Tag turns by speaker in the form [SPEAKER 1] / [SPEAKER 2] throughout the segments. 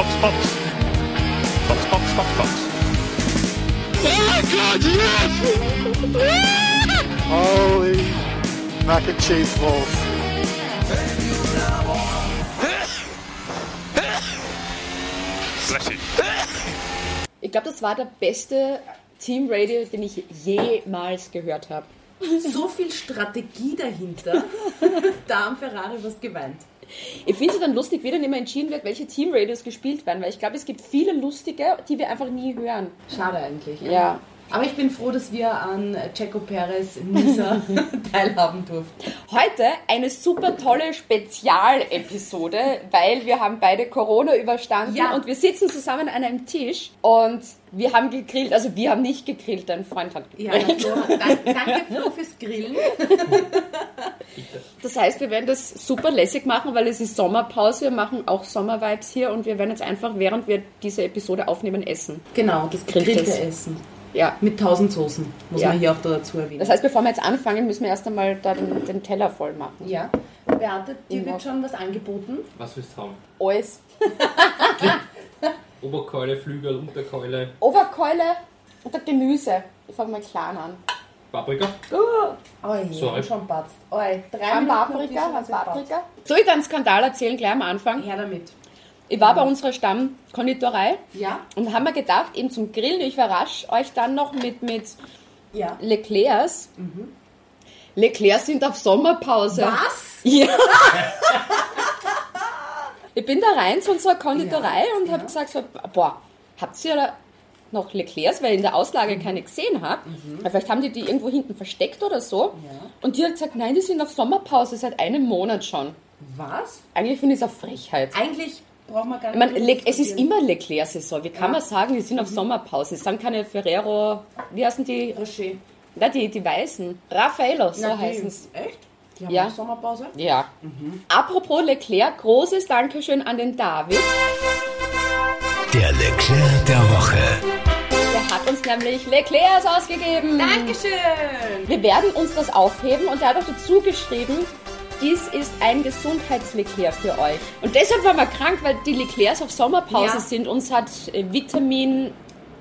[SPEAKER 1] Fox, Fox. Fox, Fox, Fox, Fox.
[SPEAKER 2] Oh God, yes!
[SPEAKER 3] Holy mac and cheese balls.
[SPEAKER 4] Ich glaube, das war der beste Team Radio, den ich jemals gehört habe.
[SPEAKER 5] So viel Strategie dahinter. da haben Ferrari was geweint.
[SPEAKER 4] Ich finde es dann lustig, wie dann immer entschieden wird, welche Team Radios gespielt werden, weil ich glaube, es gibt viele lustige, die wir einfach nie hören.
[SPEAKER 5] Schade eigentlich.
[SPEAKER 4] Ja.
[SPEAKER 5] Aber ich bin froh, dass wir an Checo Perez Nisa teilhaben durften.
[SPEAKER 4] Heute eine super tolle Spezialepisode, weil wir haben beide Corona überstanden
[SPEAKER 5] Ja.
[SPEAKER 4] und wir sitzen zusammen an einem Tisch und wir haben gegrillt. Also wir haben nicht gegrillt, dein Freund hat
[SPEAKER 5] Ja,
[SPEAKER 4] gegrillt.
[SPEAKER 5] Flo, danke, danke Flo fürs Grillen.
[SPEAKER 4] Das heißt, wir werden das super lässig machen, weil es ist Sommerpause. Wir machen auch Sommervibes hier und wir werden jetzt einfach, während wir diese Episode aufnehmen, essen.
[SPEAKER 5] Genau, das gegrillte Essen.
[SPEAKER 4] Ja.
[SPEAKER 5] Mit tausend Soßen, muss
[SPEAKER 4] Ja.
[SPEAKER 5] man hier auch dazu erwähnen.
[SPEAKER 4] Das heißt, bevor wir jetzt anfangen, müssen wir erst einmal da den, den Teller voll machen.
[SPEAKER 5] ja, Beate, dir wird schon was angeboten.
[SPEAKER 6] Was willst du haben?
[SPEAKER 4] Alles.
[SPEAKER 6] Oberkeule, Flügel, Unterkeule,
[SPEAKER 4] Oberkeule und das Gemüse. Ich fange mal klein an.
[SPEAKER 6] Paprika.
[SPEAKER 5] Oi,
[SPEAKER 6] So,
[SPEAKER 5] so, schon patzt. Oi, drei Minuten
[SPEAKER 4] Paprika. Paprika. Soll ich dir einen Skandal erzählen, gleich am Anfang?
[SPEAKER 5] Her damit.
[SPEAKER 4] Ich war bei unserer Stammkonditorei
[SPEAKER 5] Ja,
[SPEAKER 4] und haben mir gedacht, eben zum Grillen, ich überrasche euch dann noch mit, mit
[SPEAKER 5] ja.
[SPEAKER 4] Leclercs. Leclercs sind auf Sommerpause.
[SPEAKER 5] Was?
[SPEAKER 4] Ja. ich bin da rein zu unserer Konditorei
[SPEAKER 5] Ja,
[SPEAKER 4] und
[SPEAKER 5] ja.
[SPEAKER 4] habe gesagt, so, boah, habt ihr da noch Leclercs, weil ich in der Auslage keine gesehen habe. Vielleicht haben die die irgendwo hinten versteckt oder so.
[SPEAKER 5] Mhm. Ja.
[SPEAKER 4] Und die hat gesagt, nein, die sind auf Sommerpause seit einem Monat schon.
[SPEAKER 5] Was?
[SPEAKER 4] Eigentlich finde ich es eine Frechheit.
[SPEAKER 5] Eigentlich braucht man gar
[SPEAKER 4] Ich
[SPEAKER 5] nicht.
[SPEAKER 4] meine, Le es ist immer Leclerc-Saison. Wie kann
[SPEAKER 5] Ja. Mhm.
[SPEAKER 4] man sagen, die sind auf Sommerpause? Es sind keine Ferrero, wie heißen die?
[SPEAKER 5] Rocher.
[SPEAKER 4] Na, die, die Weißen. Raffaello, so
[SPEAKER 5] Na, die-
[SPEAKER 4] heißen es.
[SPEAKER 5] Echt? Die haben
[SPEAKER 4] Ja.
[SPEAKER 5] auch Sommerpause?
[SPEAKER 4] Ja.
[SPEAKER 5] Mhm.
[SPEAKER 4] Apropos Leclerc, großes Dankeschön an den David.
[SPEAKER 2] Der Leclerc der Woche.
[SPEAKER 4] Der hat uns nämlich Leclercs ausgegeben.
[SPEAKER 5] Dankeschön!
[SPEAKER 4] Wir werden uns das aufheben und er hat auch dazu geschrieben, dies ist ein Gesundheitsleclair für euch. Und deshalb waren wir krank, weil die Leclercs auf Sommerpause
[SPEAKER 5] Ja.
[SPEAKER 4] sind. Uns hat äh, Vitamin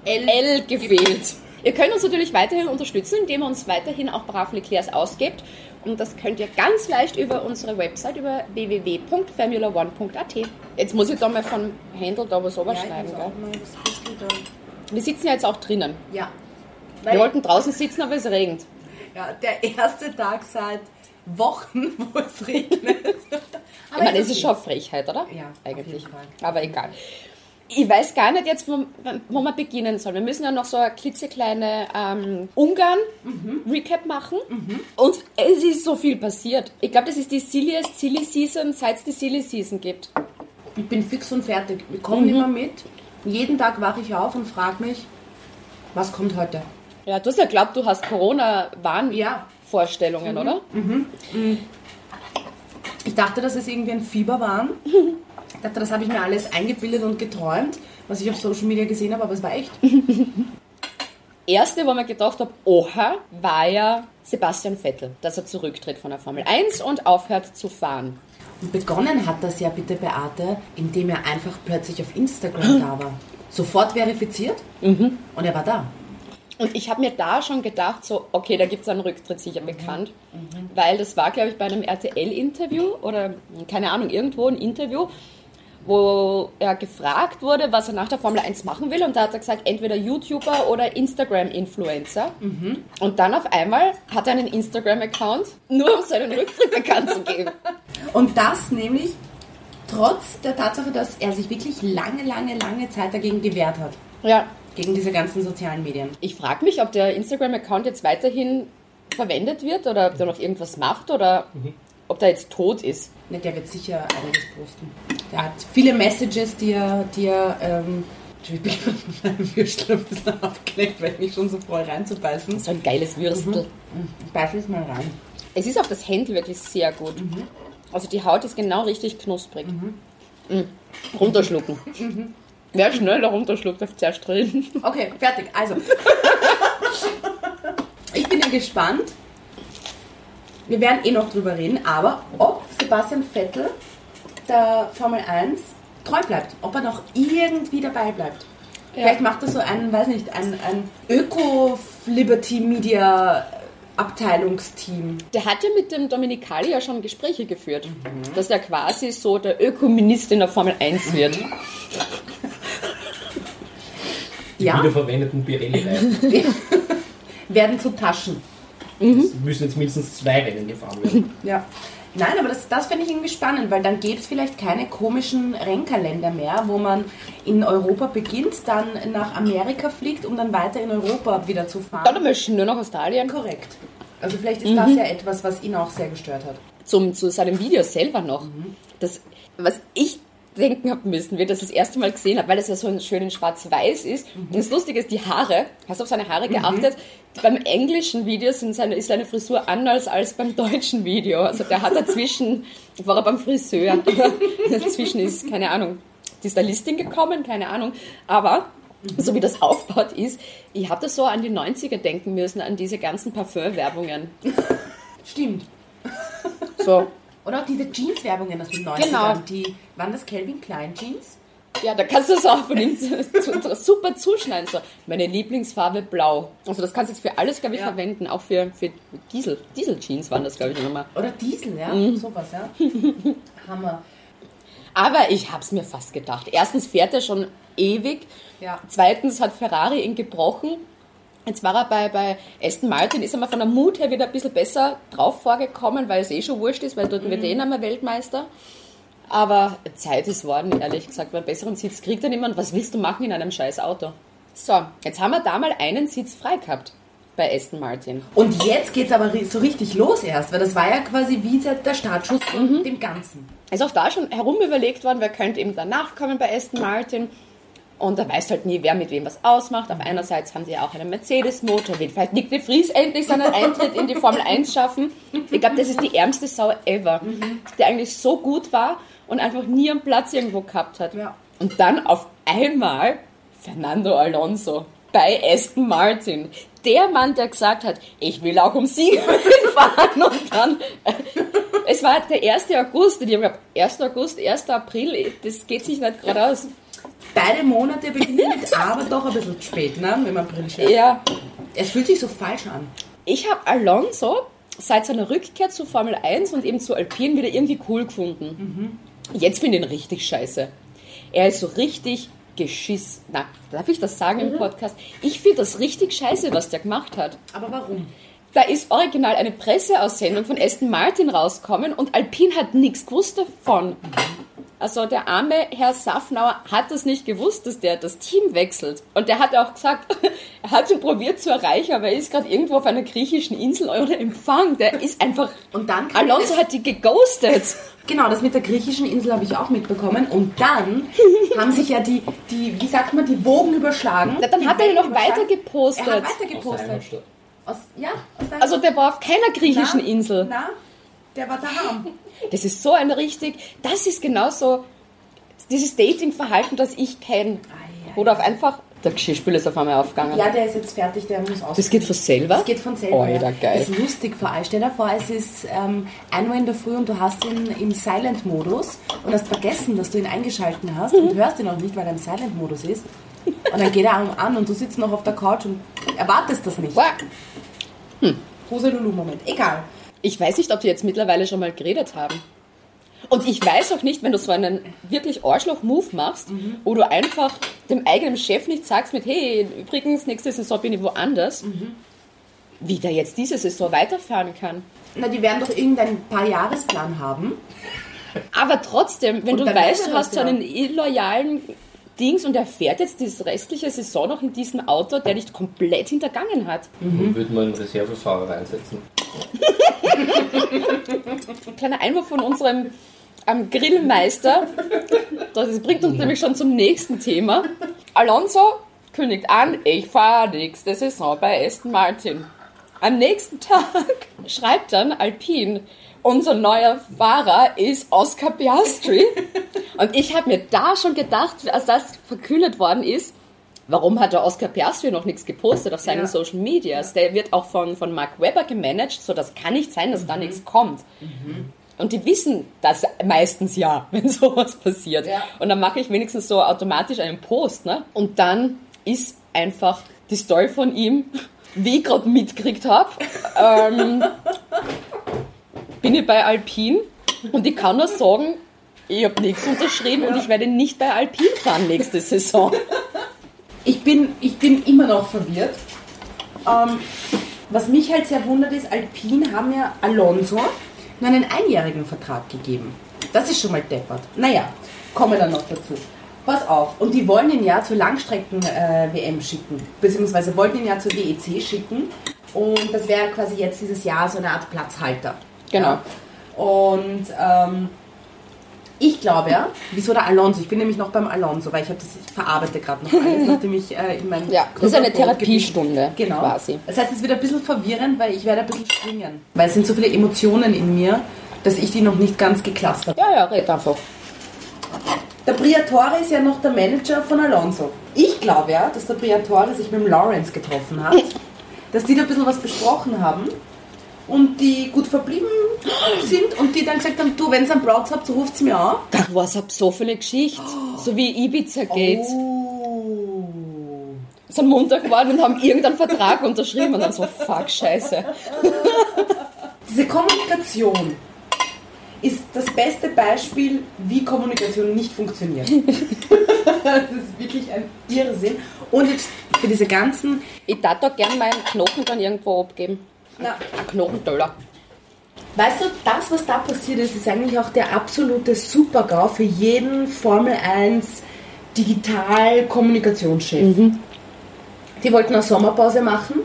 [SPEAKER 4] L, gefehlt. Ihr könnt uns natürlich weiterhin unterstützen, indem ihr uns weiterhin auch brav Leclercs ausgebt. Und das könnt ihr ganz leicht über unsere Website, über www.formula1.at. Jetzt muss ich da mal von Handel da was
[SPEAKER 5] Ja, bisschen da.
[SPEAKER 4] Wir sitzen ja jetzt auch drinnen.
[SPEAKER 5] Ja.
[SPEAKER 4] Wir wollten draußen sitzen, aber es regnet.
[SPEAKER 5] ja, der erste Tag seit Wochen, wo es regnet.
[SPEAKER 4] Ich meine, es ist schon Frechheit, oder?
[SPEAKER 5] Ja, auf
[SPEAKER 4] eigentlich.
[SPEAKER 5] jeden Fall.
[SPEAKER 4] Aber egal. Ich weiß gar nicht jetzt, wo, wo man beginnen soll. Wir müssen ja noch so eine klitzekleine ähm, Ungarn-Recap machen. Und es ist so viel passiert. Ich glaube, das ist die silliest Silly Season, seit es die Silly Season gibt.
[SPEAKER 5] Ich bin fix und fertig. Wir kommen immer mit. Jeden Tag wache ich auf und frage mich, was kommt heute?
[SPEAKER 4] Ja, du hast ja glaubt, du hast Corona-Warnvorstellungen,
[SPEAKER 5] Ja.
[SPEAKER 4] Oder?
[SPEAKER 5] Ich dachte, das ist irgendwie ein Fieberwahn. Ich dachte, das habe ich mir alles eingebildet und geträumt, was ich auf Social Media gesehen habe, aber es war echt.
[SPEAKER 4] Erste, wo man gedacht habe, oha, war ja Sebastian Vettel, dass er zurücktritt von der Formel 1 und aufhört zu fahren.
[SPEAKER 5] Und begonnen hat das ja bitte Beate, indem er einfach plötzlich auf Instagram da war. Sofort verifiziert und er war da.
[SPEAKER 4] Und ich habe mir da schon gedacht, so, okay, da gibt es einen Rücktritt sicher bekannt. Weil das war, glaube ich, bei einem RTL-Interview oder keine Ahnung, irgendwo ein Interview, wo er gefragt wurde, was er nach der Formel 1 machen will. Und da hat er gesagt, entweder YouTuber oder Instagram-Influencer. Und dann auf einmal hat er einen Instagram-Account, nur um seinen Rücktritt bekannt zu geben.
[SPEAKER 5] Und das nämlich trotz der Tatsache, dass er sich wirklich lange, lange, lange Zeit dagegen gewehrt hat.
[SPEAKER 4] Ja,
[SPEAKER 5] Gegen diese ganzen sozialen Medien.
[SPEAKER 4] ich frage mich, ob der Instagram-Account jetzt weiterhin verwendet wird oder ob der noch irgendwas macht oder ob der jetzt tot ist.
[SPEAKER 5] Ne, der wird sicher einiges posten. Der hat viele Messages, die er, die er ähm, ich bin mit meinem Würstel ein bisschen abgelenkt, weil ich mich schon so freue reinzubeißen.
[SPEAKER 4] So ein geiles Würstel.
[SPEAKER 5] Ich beiße es mal rein.
[SPEAKER 4] Es ist auch das Händel wirklich sehr gut. Also die Haut ist genau richtig knusprig. Mm. Runterschlucken. Wer schneller runterschluckt, darf zuerst drin.
[SPEAKER 5] Okay, fertig. Also. ich bin ja gespannt. Wir werden eh noch drüber reden, aber ob Sebastian Vettel der Formel 1 treu bleibt, ob er noch irgendwie dabei bleibt. Vielleicht macht er so ein, weiß nicht, ein, ein Öko-Liberty-Media Abteilungsteam.
[SPEAKER 4] Der hat ja mit dem Dominicali ja schon Gespräche geführt, dass er quasi so der Ökominister in der Formel 1 wird.
[SPEAKER 6] Die
[SPEAKER 5] Ja,
[SPEAKER 6] wiederverwendeten Pirelli-Reifen.
[SPEAKER 5] werden zu Taschen.
[SPEAKER 6] Es müssen jetzt mindestens zwei Rennen gefahren werden.
[SPEAKER 5] Ja. Nein, aber das, das finde ich irgendwie spannend, weil dann gäbe es vielleicht keine komischen Rennkalender mehr, wo man in Europa beginnt, dann nach Amerika fliegt, um dann weiter in Europa wieder zu fahren.
[SPEAKER 4] Dann möchten nur noch Australien.
[SPEAKER 5] Korrekt. Also vielleicht ist das ja etwas, was ihn auch sehr gestört hat.
[SPEAKER 4] Zum, zu seinem Video selber noch. Das, was ich denken habe müssen, wie ich das das erste Mal gesehen habe, weil das ja so ein schön in schwarz-weiß ist. Und das Lustige ist, die Haare, hast du auf seine Haare geachtet? Beim englischen Video sind seine, ist seine Frisur anders als beim deutschen Video. Also der hat dazwischen, war er beim Friseur, dazwischen ist, keine Ahnung, die Stylistin gekommen, keine Ahnung. Aber so wie das aufgebaut ist, ich habe das so an die 90er denken müssen, an diese ganzen Parfüm-Werbungen.
[SPEAKER 5] Stimmt.
[SPEAKER 4] So,
[SPEAKER 5] Oder auch diese Jeans-Werbungen aus den 90ern.
[SPEAKER 4] Genau.
[SPEAKER 5] Die, waren das Calvin Klein Jeans?
[SPEAKER 4] Ja, da kannst du es auch von ihm super zuschneiden. So, meine Lieblingsfarbe blau. Also das kannst du jetzt für alles, glaube ich,
[SPEAKER 5] Ja.
[SPEAKER 4] verwenden. Auch für, für Diesel. Diesel-Jeans waren das, glaube ich, nochmal.
[SPEAKER 5] Oder Diesel, ja? Sowas, ja. Hammer.
[SPEAKER 4] Aber ich habe es mir fast gedacht. Erstens fährt er schon ewig.
[SPEAKER 5] Ja.
[SPEAKER 4] Zweitens hat Ferrari ihn gebrochen. Jetzt war er bei, bei Aston Martin, ist er mal von der Mut her wieder ein bisschen besser drauf vorgekommen, weil es eh schon wurscht ist, weil dort wird eh nicht mehr Weltmeister. Aber Zeit ist worden, ehrlich gesagt, weil einen besseren Sitz kriegt er niemand. Was willst du machen in einem scheiß Auto? So, jetzt haben wir da mal einen Sitz frei gehabt bei Aston Martin.
[SPEAKER 5] Und jetzt geht's aber ri- so richtig los erst, weil das war ja quasi wie der der Startschuss von dem Ganzen.
[SPEAKER 4] ist auch da schon herum überlegt worden, wer könnte eben danach kommen bei Aston Martin. Und da weißt halt nie, wer mit wem was ausmacht. Auf einerseits haben sie ja auch einen Mercedes-Motor, will vielleicht Nick de Vries endlich seinen Eintritt in die Formel 1 schaffen. Ich glaube, das ist die ärmste Sau ever, der eigentlich so gut war und einfach nie einen Platz irgendwo gehabt hat.
[SPEAKER 5] Ja.
[SPEAKER 4] Und dann auf einmal Fernando Alonso bei Aston Martin. Der Mann, der gesagt hat, ich will auch um Sieg fahren und dann äh, es war der 1. August, und ich habe gedacht, 1. August, 1. April, das geht sich nicht gerade aus.
[SPEAKER 5] Beide Monate beginnen mit, aber doch ein bisschen spät, ne? Wenn man April schreibt.
[SPEAKER 4] Ja,
[SPEAKER 5] Es fühlt sich so falsch an.
[SPEAKER 4] ich habe Alonso seit seiner Rückkehr zu Formel 1 und eben zu Alpine wieder irgendwie cool gefunden. Jetzt finde ich ihn richtig scheiße. Er ist so richtig geschiss. Na, darf ich das sagen im Podcast? Ich finde das richtig scheiße, was der gemacht hat.
[SPEAKER 5] Aber warum?
[SPEAKER 4] Da ist original eine Presseaussendung von Aston Martin rausgekommen und Alpine hat nichts gewusst davon. Also der arme Herr Safnauer hat das nicht gewusst, dass der das Team wechselt. Und der hat auch gesagt, er hat ihn probiert zu erreichen, aber er ist gerade irgendwo auf einer griechischen Insel ohne Empfang. Der ist einfach...
[SPEAKER 5] Und dann
[SPEAKER 4] Alonso hat die geghostet.
[SPEAKER 5] Genau, das mit der griechischen Insel habe ich auch mitbekommen. Und dann haben sich ja die, die, wie sagt man, die Wogen überschlagen.
[SPEAKER 4] Na, Dann
[SPEAKER 5] die
[SPEAKER 4] hat er ihn
[SPEAKER 5] Wellen
[SPEAKER 4] noch weiter gepostet.
[SPEAKER 5] Er hat weiter
[SPEAKER 6] Aus der
[SPEAKER 5] gepostet. Aus, ja, aus
[SPEAKER 4] Also der war auf keiner griechischen
[SPEAKER 5] Na,
[SPEAKER 4] Insel.
[SPEAKER 5] Na, der war daheim.
[SPEAKER 4] Das ist so ein richtig, das ist genauso dieses Dating-Verhalten, das ich kenne.
[SPEAKER 5] Ei,
[SPEAKER 4] Oder auf einfach, der Geschirrspüler ist auf einmal aufgegangen.
[SPEAKER 5] Ja, der ist jetzt fertig, der muss aus.
[SPEAKER 4] das geht von selber?
[SPEAKER 5] Das geht von selber.
[SPEAKER 4] Alter,
[SPEAKER 5] ja.
[SPEAKER 4] geil.
[SPEAKER 5] Das ist lustig vor allem. Stell dir vor, es ist ähm, 1 Uhr in der Früh und du hast ihn im Silent-Modus und hast vergessen, dass du ihn eingeschalten hast und hörst ihn auch nicht, weil er im Silent-Modus ist. Und dann geht er an, und du sitzt noch auf der Couch und erwartest das nicht.
[SPEAKER 4] Wow.
[SPEAKER 5] Hose Lulu-Moment. Egal.
[SPEAKER 4] Ich weiß nicht, ob die jetzt mittlerweile schon mal geredet haben. Und ich weiß auch nicht, wenn du so einen wirklich Arschloch-Move machst, wo du einfach dem eigenen Chef nicht sagst mit, hey, übrigens, nächste Saison bin ich woanders, wie der jetzt diese Saison weiterfahren kann.
[SPEAKER 5] Na, die werden doch irgendeinen paar Jahresplan haben.
[SPEAKER 4] Aber trotzdem, wenn
[SPEAKER 5] Und
[SPEAKER 4] du weißt,
[SPEAKER 5] weiß
[SPEAKER 4] du hast so
[SPEAKER 5] ja.
[SPEAKER 4] einen illoyalen Dings und er fährt jetzt diese restliche Saison noch in diesem Auto, der dich komplett hintergangen hat.
[SPEAKER 6] Dann würde man einen Reservefahrer reinsetzen.
[SPEAKER 4] Kleiner Einwurf von unserem ähm, Grillmeister. Das bringt uns nämlich schon zum nächsten Thema. Alonso kündigt an, ich fahre nächste Saison bei Aston Martin. Am nächsten Tag schreibt dann Alpine, unser neuer Fahrer ist Oscar Piastri. Und ich habe mir da schon gedacht, als das verkündet worden ist, warum hat der Oscar Piastri noch nichts gepostet auf seinen
[SPEAKER 5] Ja.
[SPEAKER 4] Social Medias? Der wird auch von, von Mark Webber gemanagt, so das kann nicht sein, dass da nichts kommt. Und die wissen das meistens ja, wenn sowas passiert.
[SPEAKER 5] Ja.
[SPEAKER 4] Und dann mache ich wenigstens so automatisch einen Post. Ne? Und dann ist einfach die Story von ihm, wie ich gerade mitgekriegt habe, ähm, bin ich bei Alpine und ich kann nur sagen, ich habe nichts unterschrieben und ich werde nicht bei Alpine fahren nächste Saison.
[SPEAKER 5] Ich bin, ich bin immer noch verwirrt. Ähm, was mich halt sehr wundert ist, Alpine haben ja Alonso nur einen einjährigen Vertrag gegeben. Das ist schon mal deppert. Naja, kommen wir dann noch dazu. Pass auf, und die wollen ihn ja zur Langstrecken-WM schicken, beziehungsweise wollten ihn ja zur WEC schicken. Und das wäre quasi jetzt dieses Jahr so eine Art Platzhalter.
[SPEAKER 4] Genau.
[SPEAKER 5] Ja. Und ähm, ich glaube ja, wieso der Alonso? Ich bin nämlich noch beim Alonso, weil ich habe das, ich verarbeite gerade noch alles, nachdem ich äh, in meinem
[SPEAKER 4] Ja, das ist eine Therapiestunde
[SPEAKER 5] Genau.
[SPEAKER 4] quasi.
[SPEAKER 5] Das heißt, es wird ein bisschen verwirrend, weil ich werde ein bisschen springen. Weil es sind so viele Emotionen in mir, dass ich die noch nicht ganz geklustert habe.
[SPEAKER 4] Ja, ja, red einfach.
[SPEAKER 5] Der Briatore ist ja noch der Manager von Alonso. Ich glaube ja, dass der Briatore sich mit dem Lawrence getroffen hat, dass die da ein bisschen was besprochen haben und die gut verblieben sind und die dann gesagt haben, du, wenn ihr einen Platz habt, so ruft mir an.
[SPEAKER 4] Da war es so viele Geschichten, so wie Ibiza geht.
[SPEAKER 5] Oh.
[SPEAKER 4] sind Montag geworden und haben irgendeinen Vertrag unterschrieben und dann so, fuck, scheiße.
[SPEAKER 5] Diese Kommunikation ist das beste Beispiel, wie Kommunikation nicht funktioniert. das ist wirklich ein Irrsinn. Und jetzt für diese ganzen
[SPEAKER 4] Ich darf doch gern meinen Knochen dann irgendwo abgeben.
[SPEAKER 5] Na,
[SPEAKER 4] Knochentöller.
[SPEAKER 5] Weißt du, das, was da passiert ist, ist eigentlich auch der absolute Super-GAU für jeden Formel 1 Digital-Kommunikationschef. Die wollten eine Sommerpause machen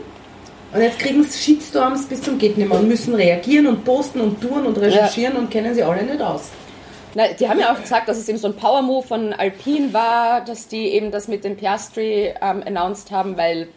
[SPEAKER 5] und jetzt kriegen sie Shitstorms bis zum geht nimmer und müssen reagieren und posten und tun und recherchieren und kennen sie alle nicht aus.
[SPEAKER 4] Na, die haben ja auch gesagt, dass es eben so ein Power-Move von Alpine war, dass die eben das mit dem Piastri ähm, announced haben, weil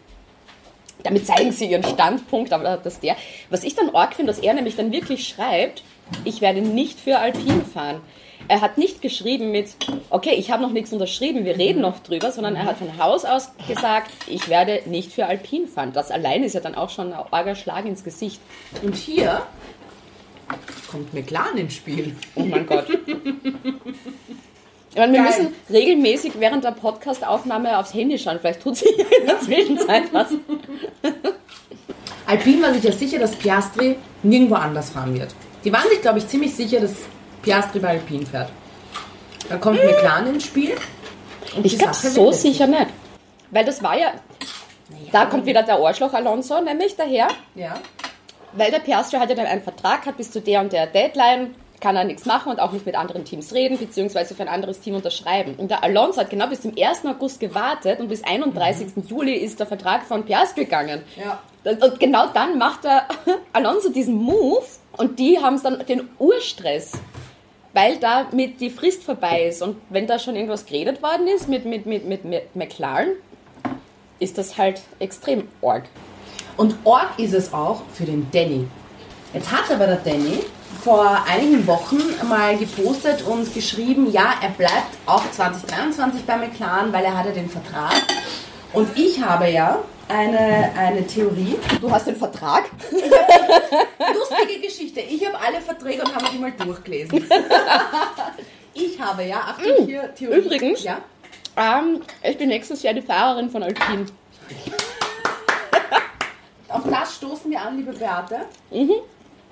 [SPEAKER 4] damit zeigen sie ihren Standpunkt, aber dass der, was ich dann arg finde, dass er nämlich dann wirklich schreibt, ich werde nicht für Alpine fahren. Er hat nicht geschrieben mit, okay, ich habe noch nichts unterschrieben, wir reden noch drüber, sondern er hat von Haus aus gesagt, ich werde nicht für Alpine fahren. Das allein ist ja dann auch schon ein arger Schlag ins Gesicht.
[SPEAKER 5] Und hier kommt McLaren ins Spiel.
[SPEAKER 4] Oh mein Gott. Ich meine, wir
[SPEAKER 5] Geil.
[SPEAKER 4] müssen regelmäßig während der Podcast-Aufnahme aufs Handy schauen. Vielleicht tut sich in der Zwischenzeit was.
[SPEAKER 5] Alpine war sich ja sicher, dass Piastri nirgendwo anders fahren wird. Die waren sich, glaube ich, ziemlich sicher, dass Piastri bei Alpine fährt. Da kommt McLaren ins Spiel. Und
[SPEAKER 4] Ich glaube so sicher nicht. Weil das war ja. Da kommt wieder der Arschloch Alonso, nämlich daher.
[SPEAKER 5] Ja.
[SPEAKER 4] Weil der Piastri hat ja dann einen Vertrag, hat bis zu der und der Deadline, kann er nichts machen und auch nicht mit anderen Teams reden, beziehungsweise für ein anderes Team unterschreiben. Und der Alonso hat genau bis zum 1. August gewartet und bis 31. Juli ist der Vertrag von Piastri gegangen.
[SPEAKER 5] Ja.
[SPEAKER 4] Und genau dann macht der Alonso diesen Move und die haben es dann den Urstress, weil da mit die Frist vorbei ist und wenn da schon irgendwas geredet worden ist mit, mit, mit, mit, mit McLaren, ist das halt extrem arg.
[SPEAKER 5] Und Org ist es auch für den Danny. Jetzt hat aber der Danny vor einigen Wochen mal gepostet und geschrieben, ja, er bleibt auch 2023 bei McLaren, weil er hatte den Vertrag. Und ich habe ja eine, eine Theorie.
[SPEAKER 4] Du hast den Vertrag?
[SPEAKER 5] Lustige Geschichte. Ich habe alle Verträge und habe die mal durchgelesen. Ich habe ja, Achtung hier, Theorie.
[SPEAKER 4] Übrigens.
[SPEAKER 5] Ja.
[SPEAKER 4] Ähm, ich bin nächstes Jahr die Fahrerin von Alpine.
[SPEAKER 5] Auf das stoßen wir an, liebe Beate.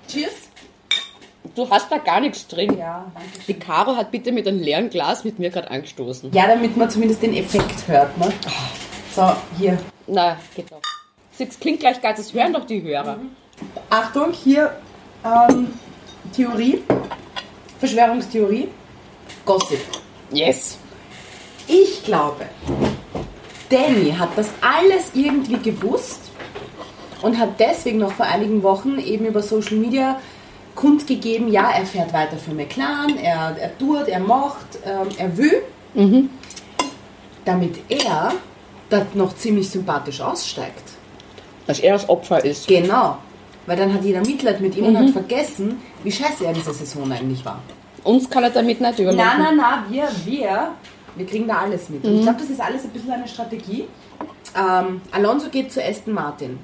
[SPEAKER 5] Cheers.
[SPEAKER 4] Du hast da gar nichts drin.
[SPEAKER 5] Ja, danke
[SPEAKER 4] Die. Caro hat bitte mit einem leeren Glas mit mir gerade angestoßen.
[SPEAKER 5] Ja, damit man zumindest den Effekt hört. Ne? So, hier.
[SPEAKER 4] Na, geht doch. Das klingt gleich geil, das hören doch die Hörer.
[SPEAKER 5] Achtung, hier ähm, Theorie, Verschwörungstheorie, Gossip.
[SPEAKER 4] Yes.
[SPEAKER 5] Ich glaube, Danny hat das alles irgendwie gewusst und hat deswegen noch vor einigen Wochen eben über Social Media kundgegeben, ja, er fährt weiter für McLaren, er, er tut, er macht, ähm, er will, damit er da noch ziemlich sympathisch aussteigt.
[SPEAKER 4] Dass er das Opfer ist.
[SPEAKER 5] Genau. Weil dann hat jeder Mitleid mit ihm und hat vergessen, wie scheiße er diese Saison eigentlich war.
[SPEAKER 4] Uns kann er damit nicht überlassen.
[SPEAKER 5] Na, na, na, wir, wir, wir kriegen da alles mit. Und ich glaube, das ist alles ein bisschen eine Strategie. Ähm, Alonso geht zu Aston Martin.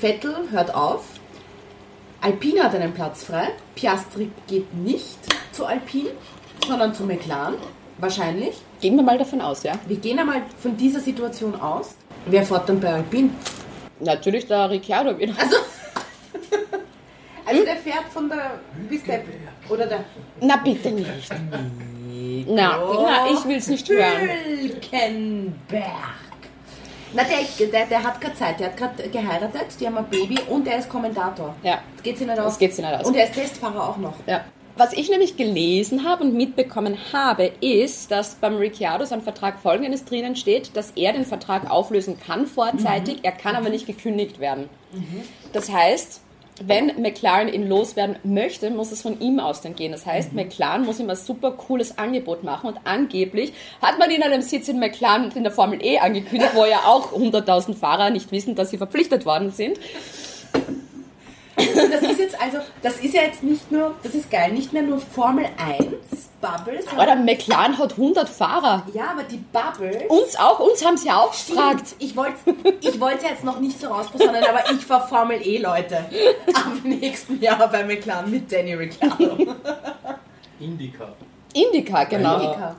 [SPEAKER 5] Vettel hört auf. Alpine hat einen Platz frei. Piastri geht nicht zu Alpine, sondern zu McLaren. Wahrscheinlich.
[SPEAKER 4] Gehen wir mal davon aus, ja?
[SPEAKER 5] Wir gehen einmal von dieser Situation aus. Wer fährt dann bei Alpine?
[SPEAKER 4] Natürlich der Ricciardo wieder.
[SPEAKER 5] Also der fährt von der bis der oder der
[SPEAKER 4] Na bitte nicht. Na, na ich will es nicht hören.
[SPEAKER 5] Hülkenberg. Na, der, der, der hat gerade Zeit, der hat gerade geheiratet, die haben ein Baby und er ist Kommentator.
[SPEAKER 4] Ja.
[SPEAKER 5] Das geht sich nicht aus.
[SPEAKER 4] Das geht sich nicht aus.
[SPEAKER 5] Und er ist Testfahrer auch noch.
[SPEAKER 4] Ja. Was ich nämlich gelesen habe und mitbekommen habe, ist, dass beim Ricciardo sein Vertrag folgendes drinnen steht, dass er den Vertrag auflösen kann vorzeitig, er kann aber nicht gekündigt werden. Das heißt, wenn McLaren ihn loswerden möchte, muss es von ihm aus dann gehen. Das heißt, McLaren muss ihm ein super cooles Angebot machen und angeblich hat man ihn an einem Sitz in McLaren in der Formel E angekündigt, wo ja auch 100.000 Fahrer nicht wissen, dass sie verpflichtet worden sind.
[SPEAKER 5] Das ist jetzt also, das ist ja jetzt nicht nur, das ist geil, nicht mehr nur Formel 1 Bubble,
[SPEAKER 4] Oder McLaren hat 100 Fahrer.
[SPEAKER 5] ja, aber die Bubble.
[SPEAKER 4] Uns auch, uns haben sie auch gefragt.
[SPEAKER 5] Ich wollte ich wollte jetzt noch nicht so rausposaunen, aber ich fahr Formel E, Leute. Ab nächsten Jahr bei McLaren mit Danny Ricciardo.
[SPEAKER 6] Indica.
[SPEAKER 4] Indica, genau.
[SPEAKER 5] Indica.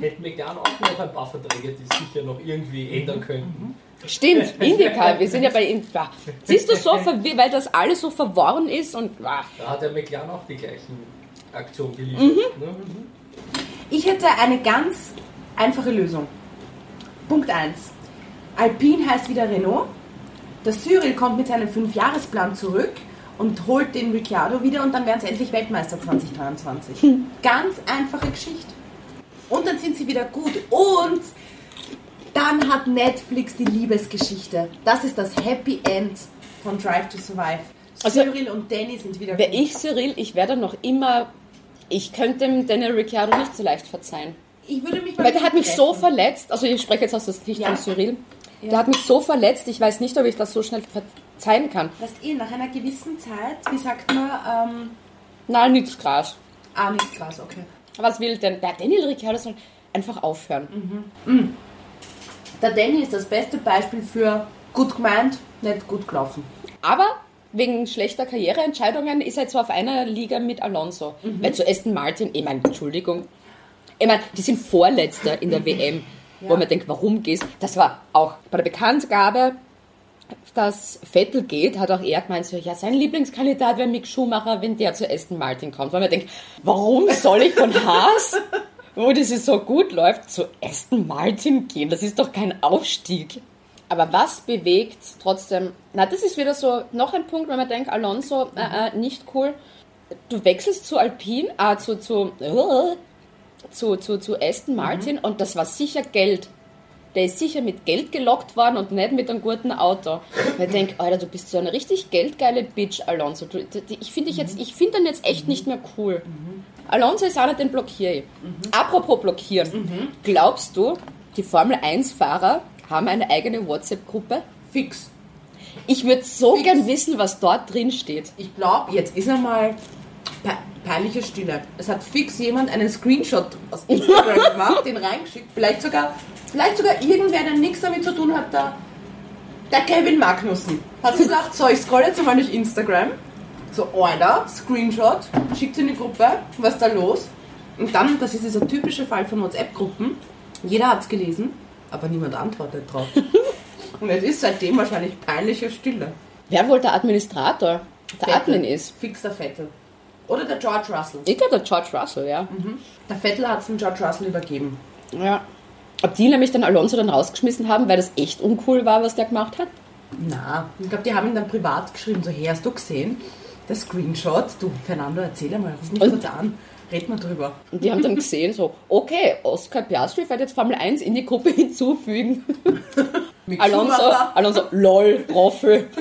[SPEAKER 6] Hätten wir gern auch noch ein paar Verträge, die sicher noch irgendwie ändern könnten.
[SPEAKER 4] Stimmt, Indica. Wir sind ja bei Indica. Siehst du so, weil das alles so verworren ist und ah,
[SPEAKER 6] Da hat der McLaren auch die gleichen Aktionen geliefert.
[SPEAKER 4] Mhm.
[SPEAKER 6] Ne?
[SPEAKER 5] Ich hätte eine ganz einfache Lösung. Punkt 1. Alpine heißt wieder Renault. Der Cyril kommt mit seinem Fünfjahresplan zurück und holt den Ricciardo wieder und dann werden sie endlich Weltmeister 2023. Ganz einfache Geschichte. Und dann sind sie wieder gut. Und dann hat Netflix die Liebesgeschichte. Das ist das Happy End von Drive to Survive.
[SPEAKER 4] Also,
[SPEAKER 5] Cyril und Danny sind wieder
[SPEAKER 4] wäre
[SPEAKER 5] gut.
[SPEAKER 4] ich Cyril, ich wäre dann noch immer. Ich könnte dem Daniel Ricciardo nicht so leicht verzeihen.
[SPEAKER 5] Ich würde mich
[SPEAKER 4] Weil der hat mich so
[SPEAKER 5] treffen.
[SPEAKER 4] verletzt, also ich spreche jetzt aus der Sicht
[SPEAKER 5] Ja.
[SPEAKER 4] von Cyril.
[SPEAKER 5] Ja.
[SPEAKER 4] Der hat mich so verletzt, ich weiß nicht, ob ich das so schnell verzeihen kann.
[SPEAKER 5] Weißt eh, nach einer gewissen Zeit, wie sagt man, ähm,
[SPEAKER 4] Nein, nichts krass.
[SPEAKER 5] ah, nicht krass, okay.
[SPEAKER 4] Was will denn? Der Daniel Ricciardo soll einfach aufhören.
[SPEAKER 5] Der Danny ist das beste Beispiel für gut gemeint, nicht gut gelaufen.
[SPEAKER 4] Aber wegen schlechter Karriereentscheidungen ist er jetzt so auf einer Liga mit Alonso. Weil zu Aston Martin, ich meine, Entschuldigung, ich meine, die sind Vorletzter in der WM, wo
[SPEAKER 5] Ja.
[SPEAKER 4] man denkt, warum gehst Das war auch bei der Bekanntgabe, dass Vettel geht, hat auch er gemeint, so, ja, sein Lieblingskandidat wäre Mick Schumacher, wenn der zu Aston Martin kommt. Weil man denkt, warum soll ich von Haas, wo das so gut läuft, zu Aston Martin gehen? Das ist doch kein Aufstieg. Aber was bewegt trotzdem, na, das ist wieder so noch ein Punkt, wenn man denkt, Alonso, äh, äh, nicht cool. Du wechselst zu Alpine, äh, zu, zu, äh, zu, zu, zu Aston Martin und das war sicher Geld. Der ist sicher mit Geld gelockt worden und nicht mit einem guten Auto. Und ich denke, Alter, du bist so eine richtig geldgeile Bitch, Alonso. Du, ich finde dich jetzt, ich finde den jetzt echt nicht mehr cool. Alonso ist einer, den blockiere ich. Apropos blockieren. Glaubst du, die Formel 1-Fahrer haben eine eigene WhatsApp-Gruppe?
[SPEAKER 5] Fix.
[SPEAKER 4] Ich würde so
[SPEAKER 5] Fix.
[SPEAKER 4] gern wissen, was dort drin steht.
[SPEAKER 5] Ich glaube, jetzt ist einmal pe peinliche Stille. Es hat fix jemand einen Screenshot aus Instagram gemacht, den reingeschickt. Vielleicht sogar, vielleicht sogar irgendwer, der nichts damit zu tun hat, der, der Kevin Magnussen. Hat so gedacht, so, ich scroll jetzt einmal durch Instagram. So, Alter, Screenshot, schickt in die Gruppe, was ist da los? Und dann, das ist dieser typische Fall von WhatsApp-Gruppen, jeder hat es gelesen, aber niemand antwortet drauf. Und es ist seitdem wahrscheinlich peinliche Stille.
[SPEAKER 4] Wer wohl der Administrator, der
[SPEAKER 5] Vettel.
[SPEAKER 4] Admin ist?
[SPEAKER 5] Fix der Vettel. Oder der George Russell.
[SPEAKER 4] Ich glaube, der George Russell, ja.
[SPEAKER 5] Der Vettel hat es dem George Russell übergeben.
[SPEAKER 4] ja. Ob die nämlich dann Alonso dann rausgeschmissen haben, weil das echt uncool war, was der gemacht hat?
[SPEAKER 5] Na, ich glaube, die haben ihn dann privat geschrieben, so, hey, hast du gesehen? Der Screenshot, du, Fernando, erzähl einmal, ruf mich kurz an, red mal drüber.
[SPEAKER 4] Und die haben dann gesehen, so, okay, Oscar Piastri wird jetzt Formel 1 in die Gruppe hinzufügen. Alonso. Alonso, lol, Profi.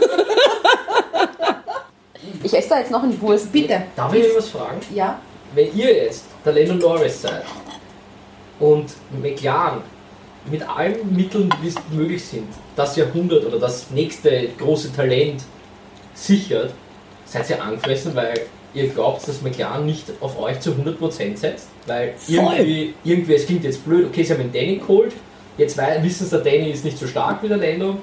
[SPEAKER 4] Ich esse da jetzt noch einen Wurst.
[SPEAKER 5] Bitte.
[SPEAKER 6] Darf ich was fragen?
[SPEAKER 5] Ja?
[SPEAKER 6] Wenn ihr jetzt der Lando Norris seid und McLaren mit allen Mitteln, wie es möglich sind, das Jahrhundert oder das nächste große Talent sichert, seid ihr angefressen, weil ihr glaubt, dass McLaren nicht auf euch zu 100% setzt? Weil irgendwie, irgendwie, es klingt jetzt blöd, okay, sie haben den Danny geholt, jetzt wissen sie, der Danny ist nicht so stark wie der Lando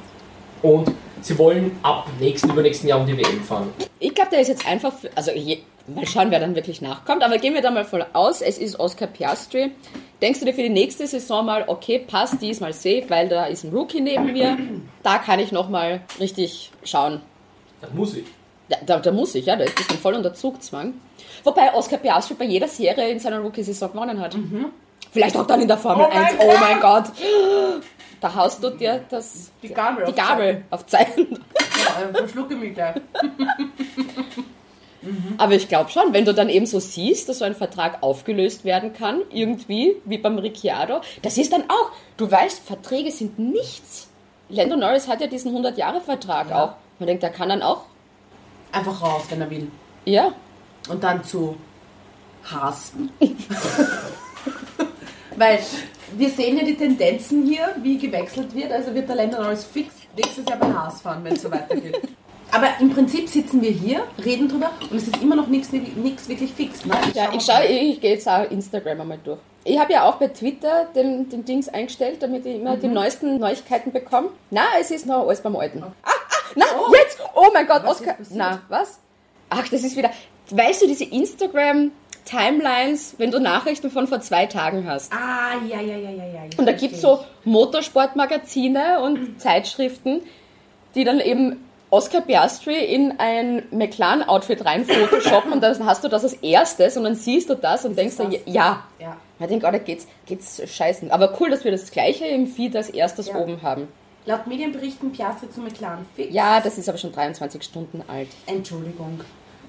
[SPEAKER 6] und sie wollen ab nächsten, übernächsten Jahr um die WM fahren.
[SPEAKER 4] Ich glaube, der ist jetzt einfach, für, also je, mal schauen, wer dann wirklich nachkommt, aber gehen wir da mal voll aus, es ist Oscar Piastri. Denkst du dir für die nächste Saison mal, okay, passt, die ist mal safe, weil da ist ein Rookie neben mir, da kann ich nochmal richtig schauen.
[SPEAKER 6] Das muss ich.
[SPEAKER 4] Da, da, muss ich, ja, da ist das voll unter Zugzwang. Wobei Oscar Piastri bei jeder Serie in seiner Rookie-Saison gewonnen hat. Vielleicht auch dann in der Formel
[SPEAKER 5] Oh mein
[SPEAKER 4] 1. Oh mein Gott. Da haust du dir das,
[SPEAKER 5] Die Gabel
[SPEAKER 4] die
[SPEAKER 5] auf
[SPEAKER 4] Gabel auf Zeichen.
[SPEAKER 5] Ja, äh, verschlucke mich gleich.
[SPEAKER 4] Aber ich glaube schon, wenn du dann eben so siehst, dass so ein Vertrag aufgelöst werden kann, irgendwie, wie beim Ricciardo, das ist dann auch, du weißt, Verträge sind nichts. Lando Norris hat ja diesen 100-Jahre-Vertrag
[SPEAKER 5] Ja.
[SPEAKER 4] auch. Man denkt, der kann dann auch,
[SPEAKER 5] Einfach raus, wenn er will.
[SPEAKER 4] ja,
[SPEAKER 5] Und dann zu Haas. Weil wir sehen ja die Tendenzen hier, wie gewechselt wird. Also wird der Länder Norris fix nächstes Jahr bei Haas fahren, wenn es so weitergeht. Aber im Prinzip sitzen wir hier, reden drüber und es ist immer noch nichts wirklich fix. Ne?
[SPEAKER 4] Ja, ich schaue, ich gehe jetzt auch Instagram einmal durch. Ich habe ja auch bei Twitter den, den Dings eingestellt, damit ich immer die neuesten Neuigkeiten bekomme. Na, es ist noch alles beim Alten. Ah, na, jetzt! Oh mein Gott,
[SPEAKER 5] Was
[SPEAKER 4] Oscar. Na, was? Ach, das ist wieder. Weißt du, diese Instagram-Timelines, wenn du Nachrichten von vor zwei Tagen hast?
[SPEAKER 5] Ah, ja, ja, ja, ja, ja.
[SPEAKER 4] Und da gibt es so Motorsportmagazine und Zeitschriften, die dann eben Oscar Piastri in ein McLaren-Outfit rein photoshoppen und dann hast du das als erstes und dann siehst du das und denkst dir,
[SPEAKER 5] das?
[SPEAKER 4] ja.
[SPEAKER 5] Ja.
[SPEAKER 4] Ich denke, oh, da geht's, geht's scheißen. Aber cool, dass wir das gleiche im Feed als erstes
[SPEAKER 5] Ja.
[SPEAKER 4] oben haben.
[SPEAKER 5] Laut Medienberichten Piastri zu McLaren fix.
[SPEAKER 4] Ja, das ist aber schon 23 Stunden alt.
[SPEAKER 5] Entschuldigung.